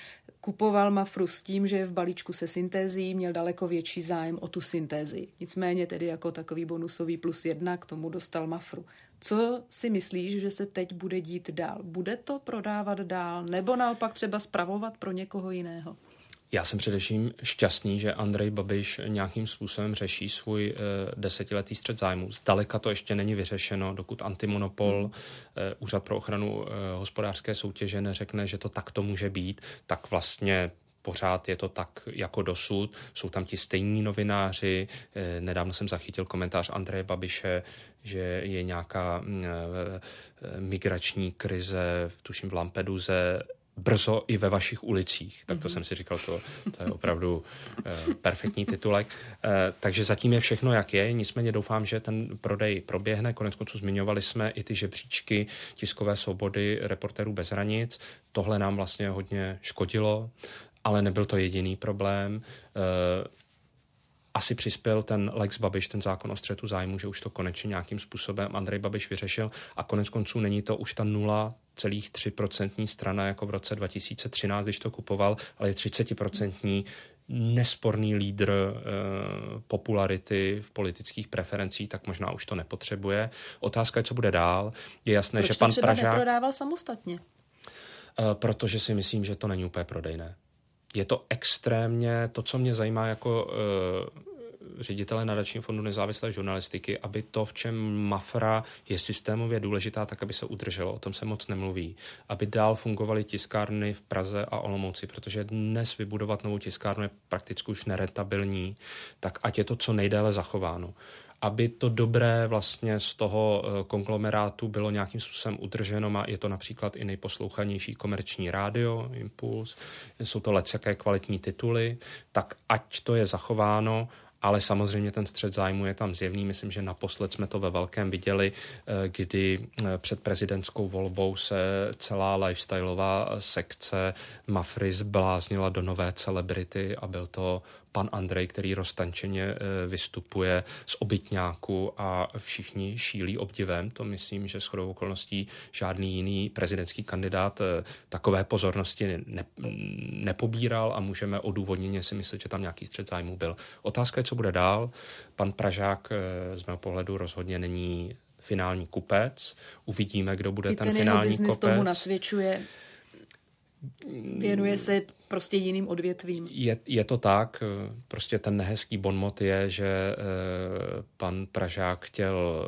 kupoval Mafru s tím, že v balíčku se syntézí měl daleko větší zájem o tu syntézi. Nicméně tedy jako takový bonusový plus jedna k tomu dostal Mafru. Co si myslíš, že se teď bude dít dál? Bude to prodávat dál nebo naopak třeba spravovat pro někoho jiného? Já jsem především šťastný, že Andrej Babiš nějakým způsobem řeší svůj uh, desetiletý střed zájmu. Zdaleka to ještě není vyřešeno, dokud antimonopol, uh, Úřad pro ochranu uh, hospodářské soutěže neřekne, že to takto může být, tak vlastně pořád je to tak jako dosud. Jsou tam ti stejní novináři. Nedávno jsem zachytil komentář Andreje Babiše, že je nějaká migrační krize, tuším v Lampeduze, brzo i ve vašich ulicích. Tak to mm-hmm. jsem si říkal, to, to je opravdu uh, perfektní titulek. Uh, takže zatím je všechno, jak je, nicméně doufám, že ten prodej proběhne. Konec konců zmiňovali jsme i ty žebříčky tiskové svobody reporterů bez hranic. Tohle nám vlastně hodně škodilo, ale nebyl to jediný problém. Uh, asi přispěl ten Lex Babiš, ten zákon o střetu zájmu, že už to konečně nějakým způsobem Andrej Babiš vyřešil a konec konců není to už ta 0,3% strana jako v roce 2013, když to kupoval, ale je 30% nesporný lídr e, popularity v politických preferencích, tak možná už to nepotřebuje. Otázka je, co bude dál. Je jasné, Proč že pan třeba Pražák... neprodával samostatně? E, protože si myslím, že to není úplně prodejné je to extrémně, to, co mě zajímá jako uh, ředitele nadačního fondu nezávislé žurnalistiky, aby to, v čem Mafra je systémově důležitá, tak aby se udrželo. O tom se moc nemluví. Aby dál fungovaly tiskárny v Praze a Olomouci, protože dnes vybudovat novou tiskárnu je prakticky už nerentabilní, tak ať je to co nejdéle zachováno aby to dobré vlastně z toho eh, konglomerátu bylo nějakým způsobem udrženo. Má, je to například i nejposlouchanější komerční rádio, Impuls, jsou to jaké kvalitní tituly, tak ať to je zachováno ale samozřejmě ten střed zájmu je tam zjevný. Myslím, že naposled jsme to ve velkém viděli, eh, kdy eh, před prezidentskou volbou se celá lifestyleová sekce Mafry zbláznila do nové celebrity a byl to pan Andrej, který roztančeně eh, vystupuje z obytňáku a všichni šílí obdivem. To myslím, že shodou okolností žádný jiný prezidentský kandidát eh, takové pozornosti ne, nepobíral a můžeme odůvodněně si myslet, že tam nějaký střed zájmu byl. Otázka je, co bude dál. Pan Pražák eh, z mého pohledu rozhodně není finální kupec. Uvidíme, kdo bude I ten, ten finální jeho kupec. tomu nasvědčuje. Věnuje se prostě jiným odvětvím. Je, je to tak, prostě ten nehezký bonmot je, že e, pan Pražák chtěl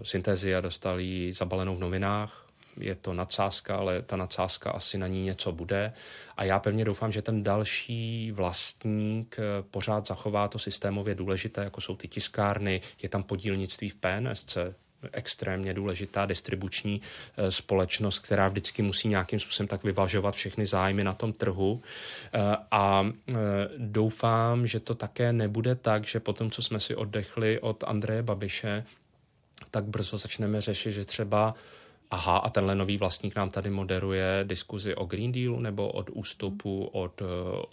e, syntézi a dostal ji zabalenou v novinách. Je to nadsázka, ale ta nadsázka asi na ní něco bude. A já pevně doufám, že ten další vlastník pořád zachová to systémově důležité, jako jsou ty tiskárny, je tam podílnictví v PNSC, extrémně důležitá distribuční eh, společnost, která vždycky musí nějakým způsobem tak vyvažovat všechny zájmy na tom trhu. Eh, a eh, doufám, že to také nebude tak, že potom, co jsme si oddechli od Andreje Babiše, tak brzo začneme řešit, že třeba aha, a tenhle nový vlastník nám tady moderuje diskuzi o Green Dealu nebo od ústupu od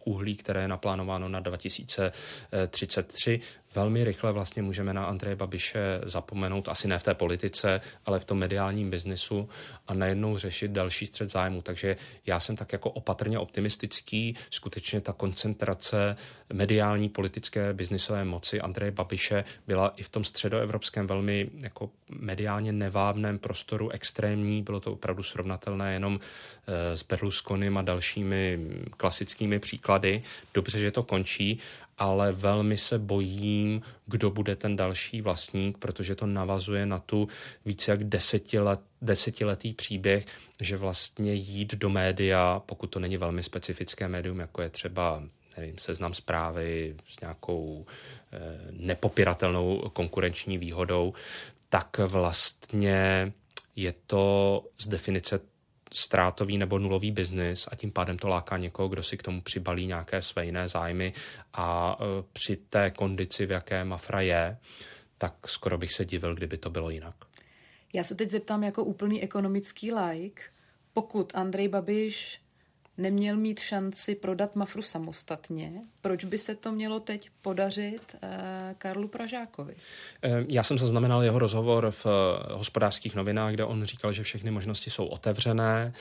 uhlí, které je naplánováno na 2033 velmi rychle vlastně můžeme na Andreje Babiše zapomenout, asi ne v té politice, ale v tom mediálním biznisu a najednou řešit další střed zájmu. Takže já jsem tak jako opatrně optimistický. Skutečně ta koncentrace mediální, politické, biznisové moci Andreje Babiše byla i v tom středoevropském velmi jako mediálně nevábném prostoru extrémní. Bylo to opravdu srovnatelné jenom eh, s Berlusconim a dalšími klasickými příklady. Dobře, že to končí ale velmi se bojím, kdo bude ten další vlastník, protože to navazuje na tu více jak desetilet, desetiletý příběh, že vlastně jít do média, pokud to není velmi specifické médium, jako je třeba nevím, seznam zprávy s nějakou e, nepopiratelnou konkurenční výhodou, tak vlastně je to z definice ztrátový nebo nulový biznis a tím pádem to láká někoho, kdo si k tomu přibalí nějaké své jiné zájmy a e, při té kondici, v jaké Mafra je, tak skoro bych se divil, kdyby to bylo jinak. Já se teď zeptám jako úplný ekonomický like, pokud Andrej Babiš neměl mít šanci prodat Mafru samostatně, proč by se to mělo teď podařit eh, Karlu Pražákovi? Eh, já jsem zaznamenal jeho rozhovor v eh, hospodářských novinách, kde on říkal, že všechny možnosti jsou otevřené,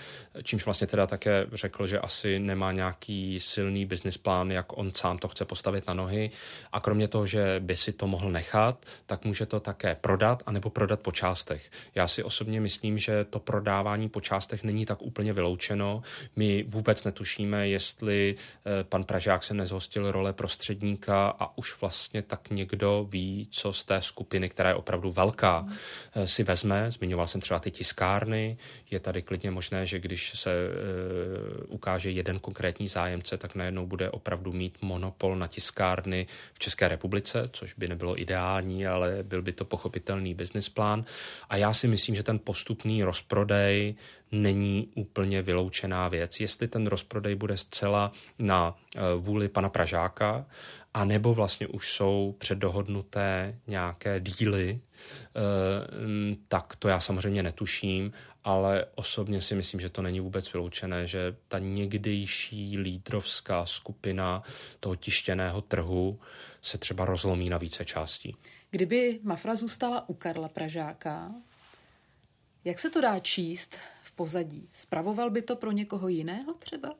čímž vlastně teda také řekl, že asi nemá nějaký silný business plán, jak on sám to chce postavit na nohy. A kromě toho, že by si to mohl nechat, tak může to také prodat, anebo prodat po částech. Já si osobně myslím, že to prodávání po částech není tak úplně vyloučeno. My vůbec netušíme, jestli pan Pražák se nezhostí zhostil role prostředníka a už vlastně tak někdo ví, co z té skupiny, která je opravdu velká, mm. si vezme. Zmiňoval jsem třeba ty tiskárny. Je tady klidně možné, že když se uh, ukáže jeden konkrétní zájemce, tak najednou bude opravdu mít monopol na tiskárny v České republice, což by nebylo ideální, ale byl by to pochopitelný business plán. A já si myslím, že ten postupný rozprodej není úplně vyloučená věc. Jestli ten rozprodej bude zcela na eh, vůli pana Pražáka, a nebo vlastně už jsou předdohodnuté nějaké díly, eh, tak to já samozřejmě netuším, ale osobně si myslím, že to není vůbec vyloučené, že ta někdejší lídrovská skupina toho tištěného trhu se třeba rozlomí na více částí. Kdyby Mafra zůstala u Karla Pražáka, jak se to dá číst pozadí. Spravoval by to pro někoho jiného třeba?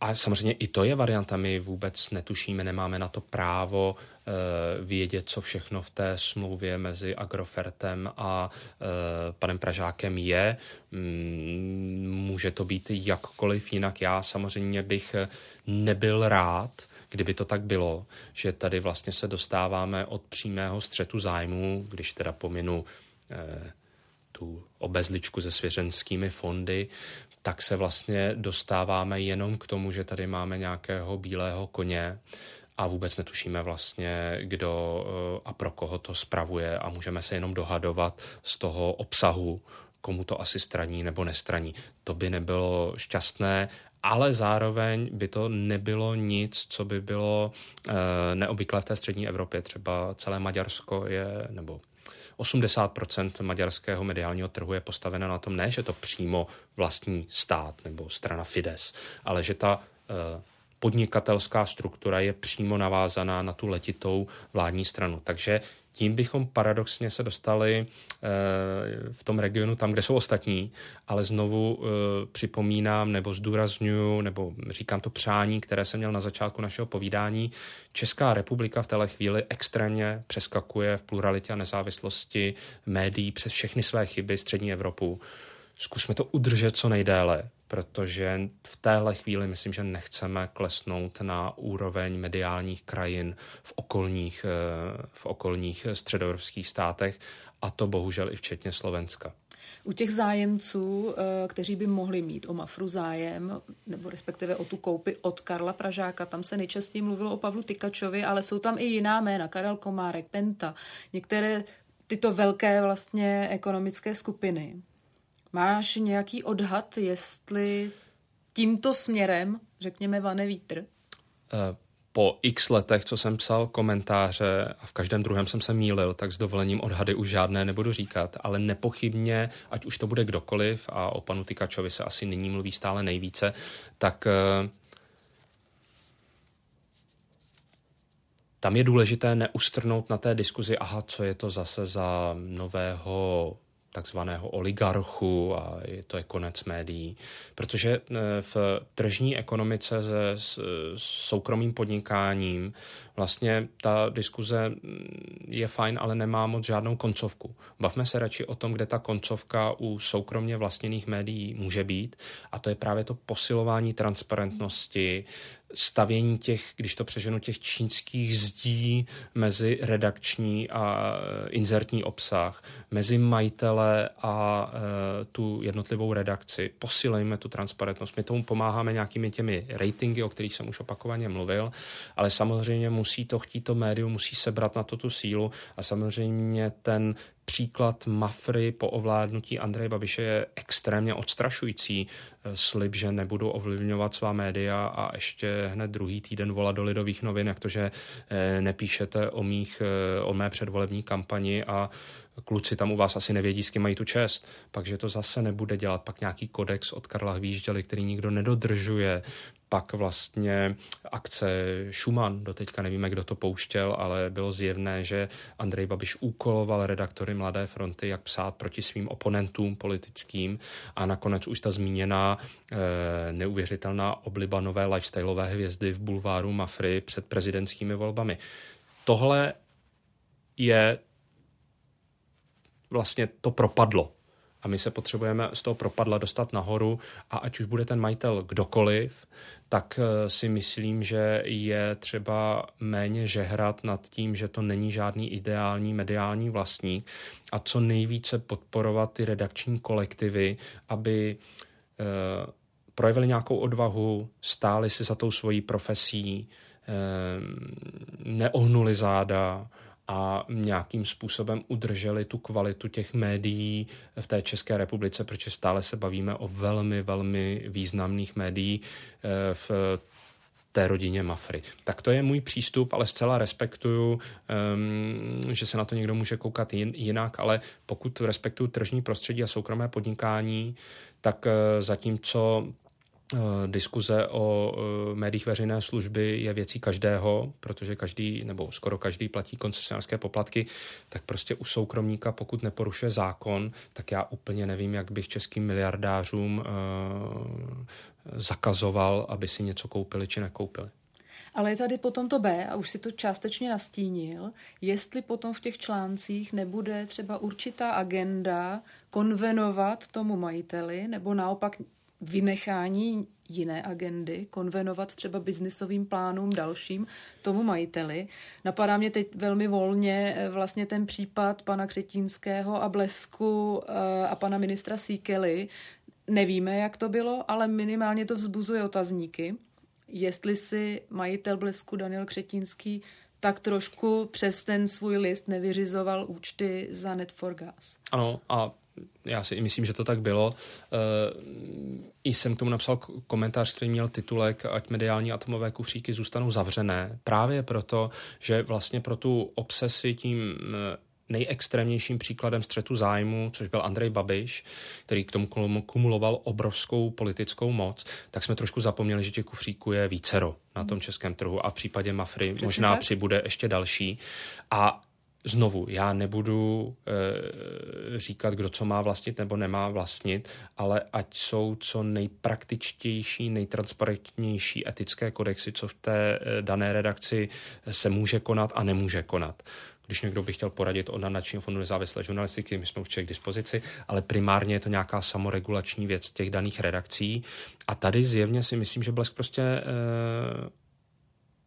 A samozřejmě i to je varianta. My vůbec netušíme, nemáme na to právo e, vědět, co všechno v té smlouvě mezi Agrofertem a e, panem Pražákem je. Mm, může to být jakkoliv jinak. Já samozřejmě bych nebyl rád, kdyby to tak bylo, že tady vlastně se dostáváme od přímého střetu zájmu, když teda pominu e, tu obezličku se svěřenskými fondy, tak se vlastně dostáváme jenom k tomu, že tady máme nějakého bílého koně a vůbec netušíme vlastně, kdo eh, a pro koho to spravuje a můžeme se jenom dohadovat z toho obsahu komu to asi straní nebo nestraní. To by nebylo šťastné ale zároveň by to nebylo nic, co by bylo e, neobvyklé v té střední Evropě. Třeba celé Maďarsko je, nebo 80% maďarského mediálního trhu je postaveno na tom, ne, že to přímo vlastní stát nebo strana Fides, ale že ta e, podnikatelská struktura je přímo navázaná na tu letitou vládní stranu. Takže tím bychom paradoxně se dostali eh, v tom regionu tam, kde jsou ostatní, ale znovu eh, připomínám nebo zdůraznuju, nebo říkám to přání, které jsem měl na začátku našeho povídání. Česká republika v téhle chvíli extrémně přeskakuje v pluralitě a nezávislosti médií přes všechny své chyby střední Evropu. Zkusme to udržet co nejdéle, protože v téhle chvíli myslím, že nechceme klesnout na úroveň mediálních krajin v okolních, eh, v okolních středoevropských státech a to bohužel i včetně Slovenska. U těch zájemců, eh, kteří by mohli mít o Mafru zájem, nebo respektive o tu koupi od Karla Pražáka, tam se nejčastěji mluvilo o Pavlu Tykačovi, ale jsou tam i jiná jména, Karel Komárek, Penta, některé tyto velké vlastně ekonomické skupiny. Máš nějaký odhad, jestli tímto směrem, řekněme, vane vítr? Eh, po x letech, co jsem psal komentáře a v každém druhém jsem se mýlil, tak s dovolením odhady už žádné nebudu říkat, ale nepochybně, ať už to bude kdokoliv a o panu Tykačovi se asi nyní mluví stále nejvíce, tak eh, tam je důležité neustrnout na té diskuzi, aha, co je to zase za nového takzvaného oligarchu a je to je konec médií. Protože e, v tržní ekonomice se soukromým podnikáním vlastně ta diskuze mm, je fajn, ale nemá moc žádnou koncovku. Bavme se radši o tom, kde ta koncovka u soukromně vlastněných médií může být a to je právě to posilování transparentnosti, stavění těch, když to přeženu, těch čínských zdí mezi redakční a e, inzertní obsah, mezi majitele a e, tu jednotlivou redakci. Posilejme tu transparentnost. My tomu pomáháme nějakými těmi ratingy, o kterých jsem už opakovaně mluvil, ale samozřejmě musí to chtít to médium, musí sebrat na to tu sílu a samozřejmě ten příklad Mafry po ovládnutí Andreje Babiše je extrémně odstrašující. Slib, že nebudu ovlivňovat svá média a ještě hned druhý týden volat do lidových novin, jak to, že eh, nepíšete o, mých, eh, o mé předvolební kampani a kluci tam u vás asi nevědí, s kým mají tu čest. Pak, že to zase nebude dělat pak nějaký kodex od Karla Hvížděly, který nikdo nedodržuje, pak vlastně akce Schumann, doteďka nevíme, kdo to pouštěl, ale bylo zjevné, že Andrej Babiš úkoloval redaktory Mladé fronty, jak psát proti svým oponentům politickým a nakonec už ta zmíněná e, neuvěřitelná obliba nové lifestyleové hvězdy v bulváru Mafry před prezidentskými volbami. Tohle je vlastně to propadlo a my se potřebujeme z toho propadla dostat nahoru. A ať už bude ten majitel kdokoliv, tak eh, si myslím, že je třeba méně žehrat nad tím, že to není žádný ideální mediální vlastník. A co nejvíce podporovat ty redakční kolektivy, aby eh, projevili nějakou odvahu, stáli si za tou svojí profesí, eh, neohnuli záda, a nějakým způsobem udrželi tu kvalitu těch médií v té České republice, protože stále se bavíme o velmi, velmi významných médií eh, v té rodině Mafry. Tak to je můj přístup, ale zcela respektuju, um, že se na to někdo může koukat jinak, ale pokud respektuju tržní prostředí a soukromé podnikání, tak uh, zatímco diskuze o eh, médiích veřejné služby je věcí každého, protože každý nebo skoro každý platí koncesionářské poplatky, tak prostě u soukromníka, pokud neporušuje zákon, tak já úplně nevím, jak bych českým miliardářům eh, zakazoval, aby si něco koupili či nekoupili. Ale je tady potom to B, a už si to částečně nastínil, jestli potom v těch článcích nebude třeba určitá agenda konvenovat tomu majiteli, nebo naopak vynechání jiné agendy, konvenovat třeba biznisovým plánům dalším tomu majiteli. Napadá mě teď velmi volně eh, vlastně ten případ pana Křetínského a Blesku eh, a pana ministra Síkely. Nevíme, jak to bylo, ale minimálně to vzbuzuje otazníky. Jestli si majitel Blesku Daniel Křetínský tak trošku přes ten svůj list nevyřizoval účty za Net for Gas. Ano, a já si myslím, že to tak bylo. I jsem k tomu napsal komentář, který měl titulek, ať mediální atomové kufříky zůstanou zavřené. Právě proto, že vlastně pro tu obsesi tím nejextrémnějším příkladem střetu zájmu, což byl Andrej Babiš, který k tomu kumuloval obrovskou politickou moc, tak jsme trošku zapomněli, že těch kufříků je vícero na tom českém trhu a v případě Mafry Přesně možná tak? přibude ještě další. A Znovu, já nebudu e, říkat, kdo co má vlastnit nebo nemá vlastnit, ale ať jsou co nejpraktičtější, nejtransparentnější etické kodexy, co v té e, dané redakci se může konat a nemůže konat když někdo by chtěl poradit o nadačního fondu nezávislé žurnalistiky, my jsme určitě k dispozici, ale primárně je to nějaká samoregulační věc těch daných redakcí. A tady zjevně si myslím, že Blesk prostě e,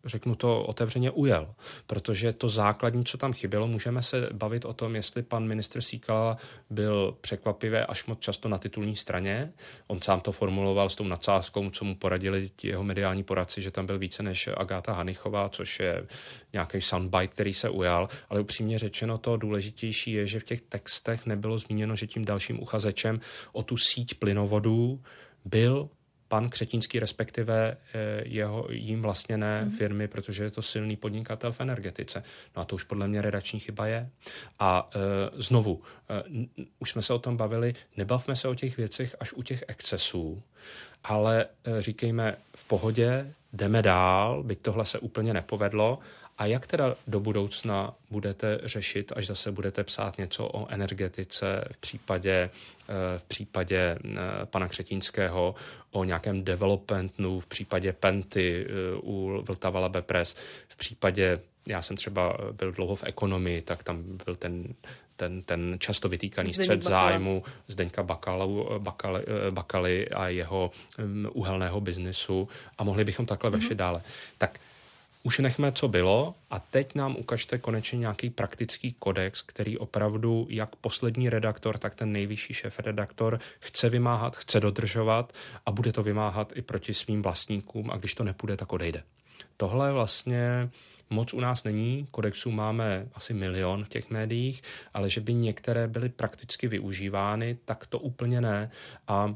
řeknu to otevřeně, ujel. Protože to základní, co tam chybělo, můžeme se bavit o tom, jestli pan ministr Síkala byl překvapivé až moc často na titulní straně. On sám to formuloval s tou nadsázkou, co mu poradili jeho mediální poradci, že tam byl více než Agáta Hanichová, což je nějaký soundbite, který se ujal. Ale upřímně řečeno, to důležitější je, že v těch textech nebylo zmíněno, že tím dalším uchazečem o tu síť plynovodů byl pan Křetínský, respektive eh, jeho jím vlastněné mm. firmy, protože je to silný podnikatel v energetice. No a to už podle mě redakční chyba je. A e, znovu, e, už jsme se o tom bavili, nebavme se o těch věcech až u těch excesů, ale e, říkejme v pohodě, jdeme dál, byť tohle se úplně nepovedlo a jak teda do budoucna budete řešit, až zase budete psát něco o energetice v případě, v případě pana Křetínského, o nějakém developmentu, v případě Penty eh, u Vltava Labe Press, v případě, já jsem třeba byl dlouho v ekonomii, tak tam byl ten ten, ten často vytýkaný Zdeněk střed Bakala. zájmu Zdeňka Bakalu, Bakaly, eh, Bakaly a jeho um, uhelného biznesu a mohli bychom takhle mm-hmm. vešit dále. Tak už nechme, co bylo a teď nám ukažte konečně nějaký praktický kodex, který opravdu jak poslední redaktor, tak ten nejvyšší šéf redaktor chce vymáhat, chce dodržovat a bude to vymáhat i proti svým vlastníkům a když to nepůjde, tak odejde. Tohle vlastně moc u nás není, kodexů máme asi milion v těch médiích, ale že by některé byly prakticky využívány, tak to úplně ne. A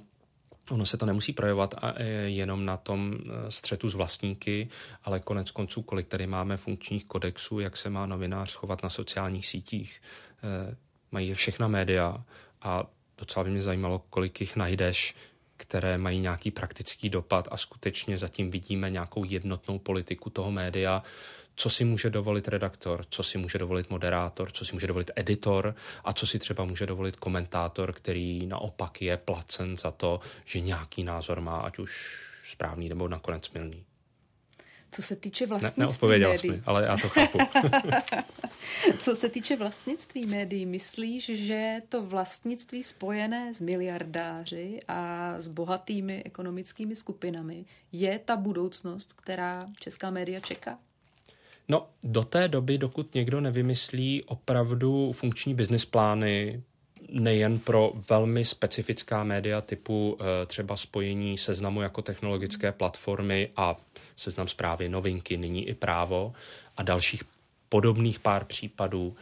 Ono se to nemusí projevovat e, jenom na tom e, střetu s vlastníky, ale konec konců, kolik tady máme funkčních kodexů, jak se má novinář chovat na sociálních sítích. E, mají je všechna média a docela by mě zajímalo, kolik jich najdeš, které mají nějaký praktický dopad a skutečně zatím vidíme nějakou jednotnou politiku toho média, co si může dovolit redaktor, co si může dovolit moderátor, co si může dovolit editor a co si třeba může dovolit komentátor, který naopak je placen za to, že nějaký názor má, ať už správný nebo nakonec milný. Co se týče vlastnictví ne, médií. Jsi ale já to chápu. (laughs) Co se týče vlastnictví médií, myslíš, že to vlastnictví spojené s miliardáři a s bohatými ekonomickými skupinami je ta budoucnost, která česká média čeká? No, do té doby, dokud někdo nevymyslí opravdu funkční business plány, nejen pro velmi specifická média typu eh, třeba spojení seznamu jako technologické platformy a seznam zprávy, novinky, nyní i právo a dalších podobných pár případů,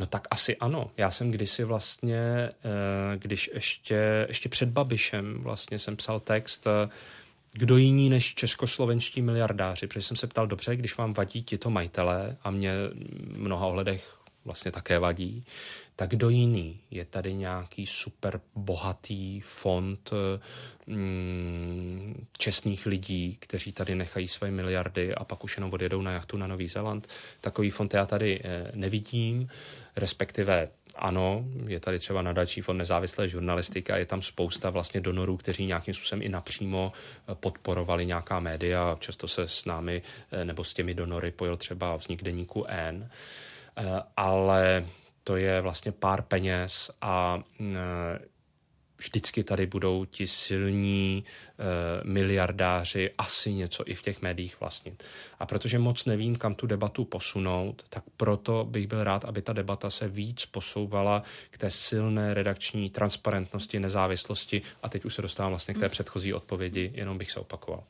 No tak asi ano. Já jsem kdysi vlastně, eh, když ještě, ještě před Babišem vlastně jsem psal text eh, kdo jiný než českoslovenští miliardáři, protože jsem se ptal, dobře, když vám vadí tito majitelé? A mě v mnoha ohledech vlastně také vadí, tak kdo jiný? Je tady nějaký super bohatý fond mm, čestných lidí, kteří tady nechají své miliardy a pak už jenom odjedou na jachtu na Nový Zéland. Takový fond já tady eh, nevidím, respektive ano, je tady třeba nadační fond nezávislé žurnalistiky a je tam spousta vlastně donorů, kteří nějakým způsobem i napřímo eh, podporovali nějaká média. Často se s námi eh, nebo s těmi donory pojil třeba vznik deníku N. Ale to je vlastně pár peněz a mm, vždycky tady budou ti silní e, miliardáři asi něco i v těch médiích vlastnit. A protože moc nevím, kam tu debatu posunout, tak proto bych byl rád, aby ta debata se víc posouvala k té silné redakční transparentnosti, nezávislosti a teď už se dostávám vlastně k té hmm. předchozí odpovědi, jenom bych se opakoval.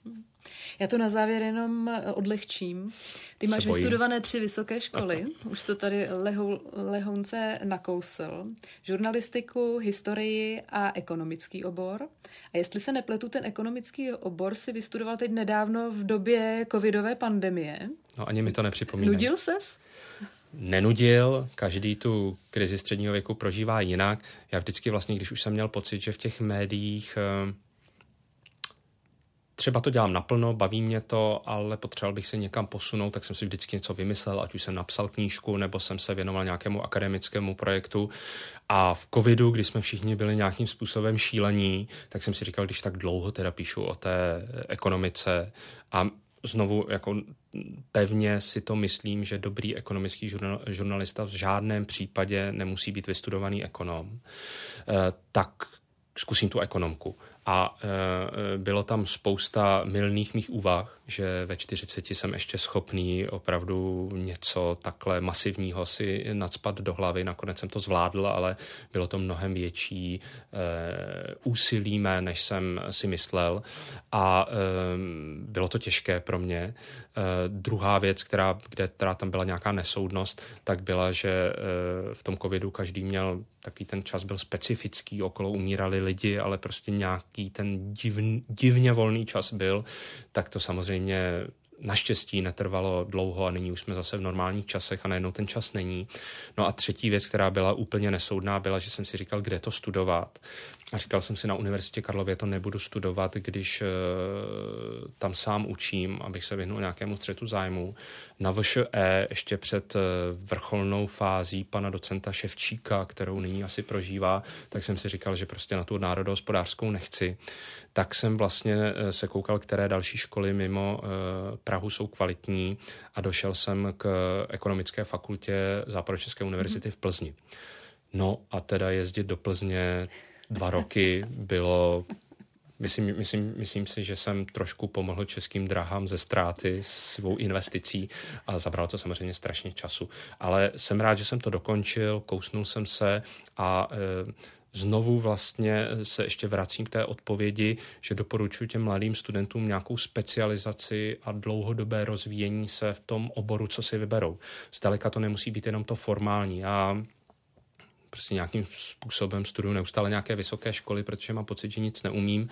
Já to na závěr jenom eh, odlehčím. Ty máš vystudované tři vysoké školy, (laughs) už to tady lehou, lehounce nakousl. Žurnalistiku, historii a ekonomický obor. A jestli se nepletu, ten ekonomický obor si vystudoval teď nedávno v době covidové pandemie. No ani mi to nepřipomíná. Nudil ses? nenudil, každý tu krizi středního věku prožívá jinak. Já vždycky vlastně, když už jsem měl pocit, že v těch médiích eh, třeba to dělám naplno, baví mě to, ale potřeboval bych se někam posunout, tak jsem si vždycky něco vymyslel, ať už jsem napsal knížku, nebo jsem se věnoval nějakému akademickému projektu. A v covidu, kdy jsme všichni byli nějakým způsobem šílení, tak jsem si říkal, když tak dlouho teda píšu o té ekonomice a znovu jako pevně si to myslím, že dobrý ekonomický žurnal, žurnalista v žádném případě nemusí být vystudovaný ekonom, eh, tak zkusím tu ekonomku. A e, bylo tam spousta milných mých úvah, že ve 40 jsem ještě schopný opravdu něco takhle masivního si nadspat do hlavy. Nakonec jsem to zvládl, ale bylo to mnohem větší e, úsilí mé, než jsem si myslel. A e, bylo to těžké pro mě. E, druhá věc, která, kde, která tam byla nějaká nesoudnost, tak byla, že e, v tom covidu každý měl takový ten čas byl specifický, okolo umírali lidi, ale prostě nějaký ten divn, divně volný čas byl, tak to samozřejmě naštěstí netrvalo dlouho a nyní už jsme zase v normálních časech a najednou ten čas není. No a třetí věc, která byla úplně nesoudná, byla, že jsem si říkal, kde to studovat. A říkal jsem si na Univerzitě Karlově to nebudu studovat, když uh, tam sám učím, abych se vyhnul nějakému střetu zájmu. Na VŠE ještě před uh, vrcholnou fází pana docenta Ševčíka, kterou nyní asi prožívá, tak jsem si říkal, že prostě na tu národohospodářskou nechci. Tak jsem vlastně uh, se koukal, které další školy mimo Prahu jsou kvalitní a došel jsem k ekonomické fakultě Západočeské univerzity mm-hmm. v Plzni. No a teda jezdit do Plzně dva roky bylo Myslím, myslím, myslím si, že jsem trošku pomohl českým drahám ze ztráty svou investicí a zabralo to samozřejmě strašně času. Ale jsem rád, že jsem to dokončil, kousnul jsem se a e, znovu vlastně se ještě vracím k té odpovědi, že doporučuji těm mladým studentům nějakou specializaci a dlouhodobé rozvíjení se v tom oboru, co si vyberou. Zdaleka to nemusí být jenom to formální. Já prostě nějakým způsobem studuju neustále nějaké vysoké školy, protože mám pocit, že nic neumím,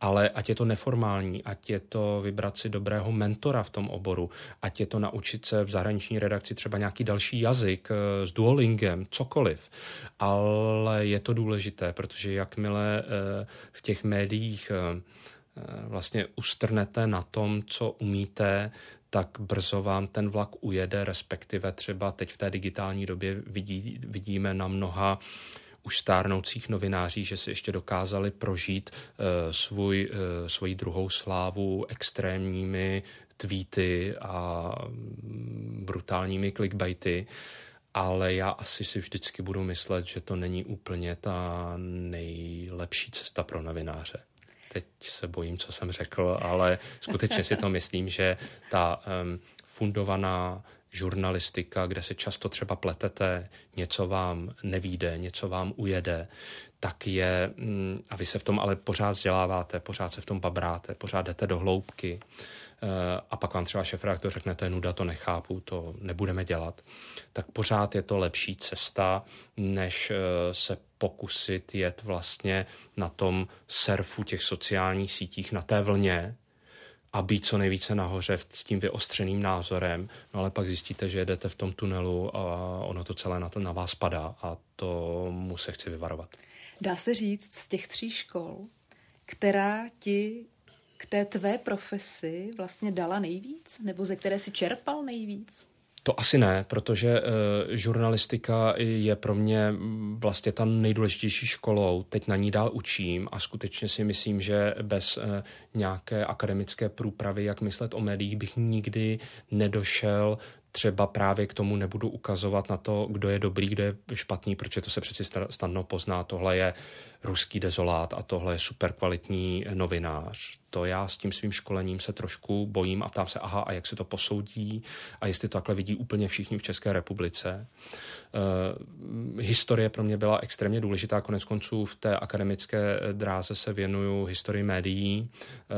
ale ať je to neformální, ať je to vybrat si dobrého mentora v tom oboru, ať je to naučit se v zahraniční redakci třeba nějaký další jazyk eh, s Duolingem, cokoliv. Ale je to důležité, protože jakmile eh, v těch médiích eh, vlastně ustrnete na tom, co umíte, tak brzo vám ten vlak ujede, respektive třeba teď v té digitální době vidí, vidíme na mnoha už stárnoucích novináří, že si ještě dokázali prožít uh, svůj, uh, svoji druhou slávu extrémními tweety a mm, brutálními clickbaity, ale já asi si vždycky budu myslet, že to není úplně ta nejlepší cesta pro novináře teď se bojím, co jsem řekl, ale skutečně si to myslím, že ta um, fundovaná žurnalistika, kde se často třeba pletete, něco vám nevíde, něco vám ujede, tak je, mm, a vy se v tom ale pořád vzděláváte, pořád se v tom babráte, pořád jdete do hloubky a pak vám třeba šéf to řekne, to je nuda, to nechápu, to nebudeme dělat, tak pořád je to lepší cesta, než eh, se pokusit jet vlastně na tom surfu těch sociálních sítích, na té vlně a být co nejvíce nahoře s tím vyostřeným názorem, no ale pak zjistíte, že jedete v tom tunelu a ono to celé na, to, na vás padá a to mu se chci vyvarovat. Dá se říct z těch tří škol, která ti k té tvé profesi vlastně dala nejvíc? Nebo ze které si čerpal nejvíc? To asi ne, protože uh, žurnalistika je pro mě vlastně ta nejdůležitější školou. Teď na ní dál učím a skutečně si myslím, že bez uh, nějaké akademické průpravy, jak myslet o médiích, bych nikdy nedošel třeba právě k tomu nebudu ukazovat na to, kdo je dobrý, kdo je špatný, protože to se přeci snadno pozná. Tohle je ruský dezolát a tohle je super kvalitní novinář. To já s tím svým školením se trošku bojím a ptám se, aha, a jak se to posoudí a jestli to takhle vidí úplně všichni v České republice. Uh, historie pro mě byla extrémně důležitá, konec konců v té akademické dráze se věnuju historii médií uh,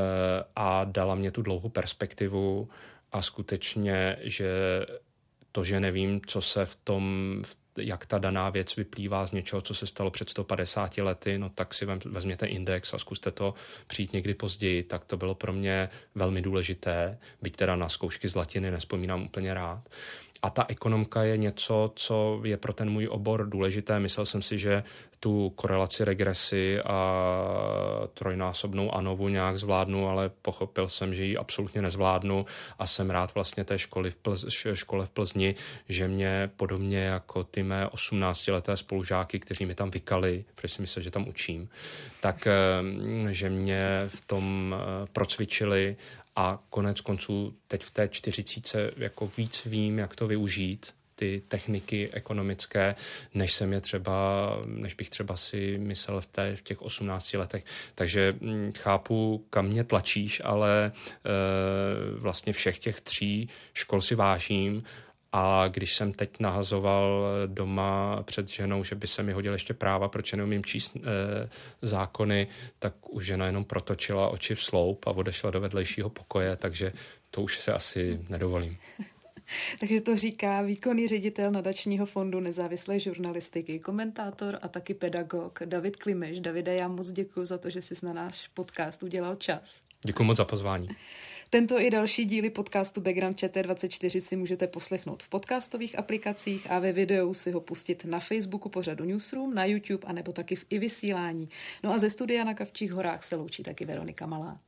a dala mě tu dlouhou perspektivu a skutečně, že to, že nevím, co se v tom, jak ta daná věc vyplývá z něčeho, co se stalo před 150 lety, no tak si vezměte index a zkuste to přijít někdy později, tak to bylo pro mě velmi důležité, byť teda na zkoušky z latiny nespomínám úplně rád. A ta ekonomka je něco, co je pro ten můj obor důležité. Myslel jsem si, že tu korelaci regresy a trojnásobnou ANOVu nějak zvládnu, ale pochopil jsem, že ji absolutně nezvládnu a jsem rád vlastně té školy v Plz, škole v Plzni, že mě podobně jako ty mé 18-leté spolužáky, kteří mi tam vykali, protože si myslel, že tam učím, tak eh, že mě v tom eh, procvičili a konec konců teď v té čtyřicíce jako víc vím, jak to využít, ty techniky ekonomické, než jsem je třeba, než bych třeba si myslel v, té, v těch 18 letech. Takže hm, chápu, kam mě tlačíš, ale e, vlastně všech těch tří škol si vážím a když jsem teď nahazoval doma před ženou, že by se mi hodil ještě práva, proč neumím číst e, zákony, tak už žena jenom protočila oči v sloup a odešla do vedlejšího pokoje, takže to už se asi nedovolím. (laughs) Takže to říká výkonný ředitel nadačního fondu nezávislé žurnalistiky, komentátor a taky pedagog David Klimeš. Davide, já moc děkuji za to, že jsi na náš podcast udělal čas. Děkuji moc za pozvání. (laughs) Tento i další díly podcastu Background ČT24 si můžete poslechnout v podcastových aplikacích a ve videu si ho pustit na Facebooku pořadu Newsroom, na YouTube a nebo taky v i vysílání. No a ze studia na Kavčích horách se loučí taky Veronika Malá.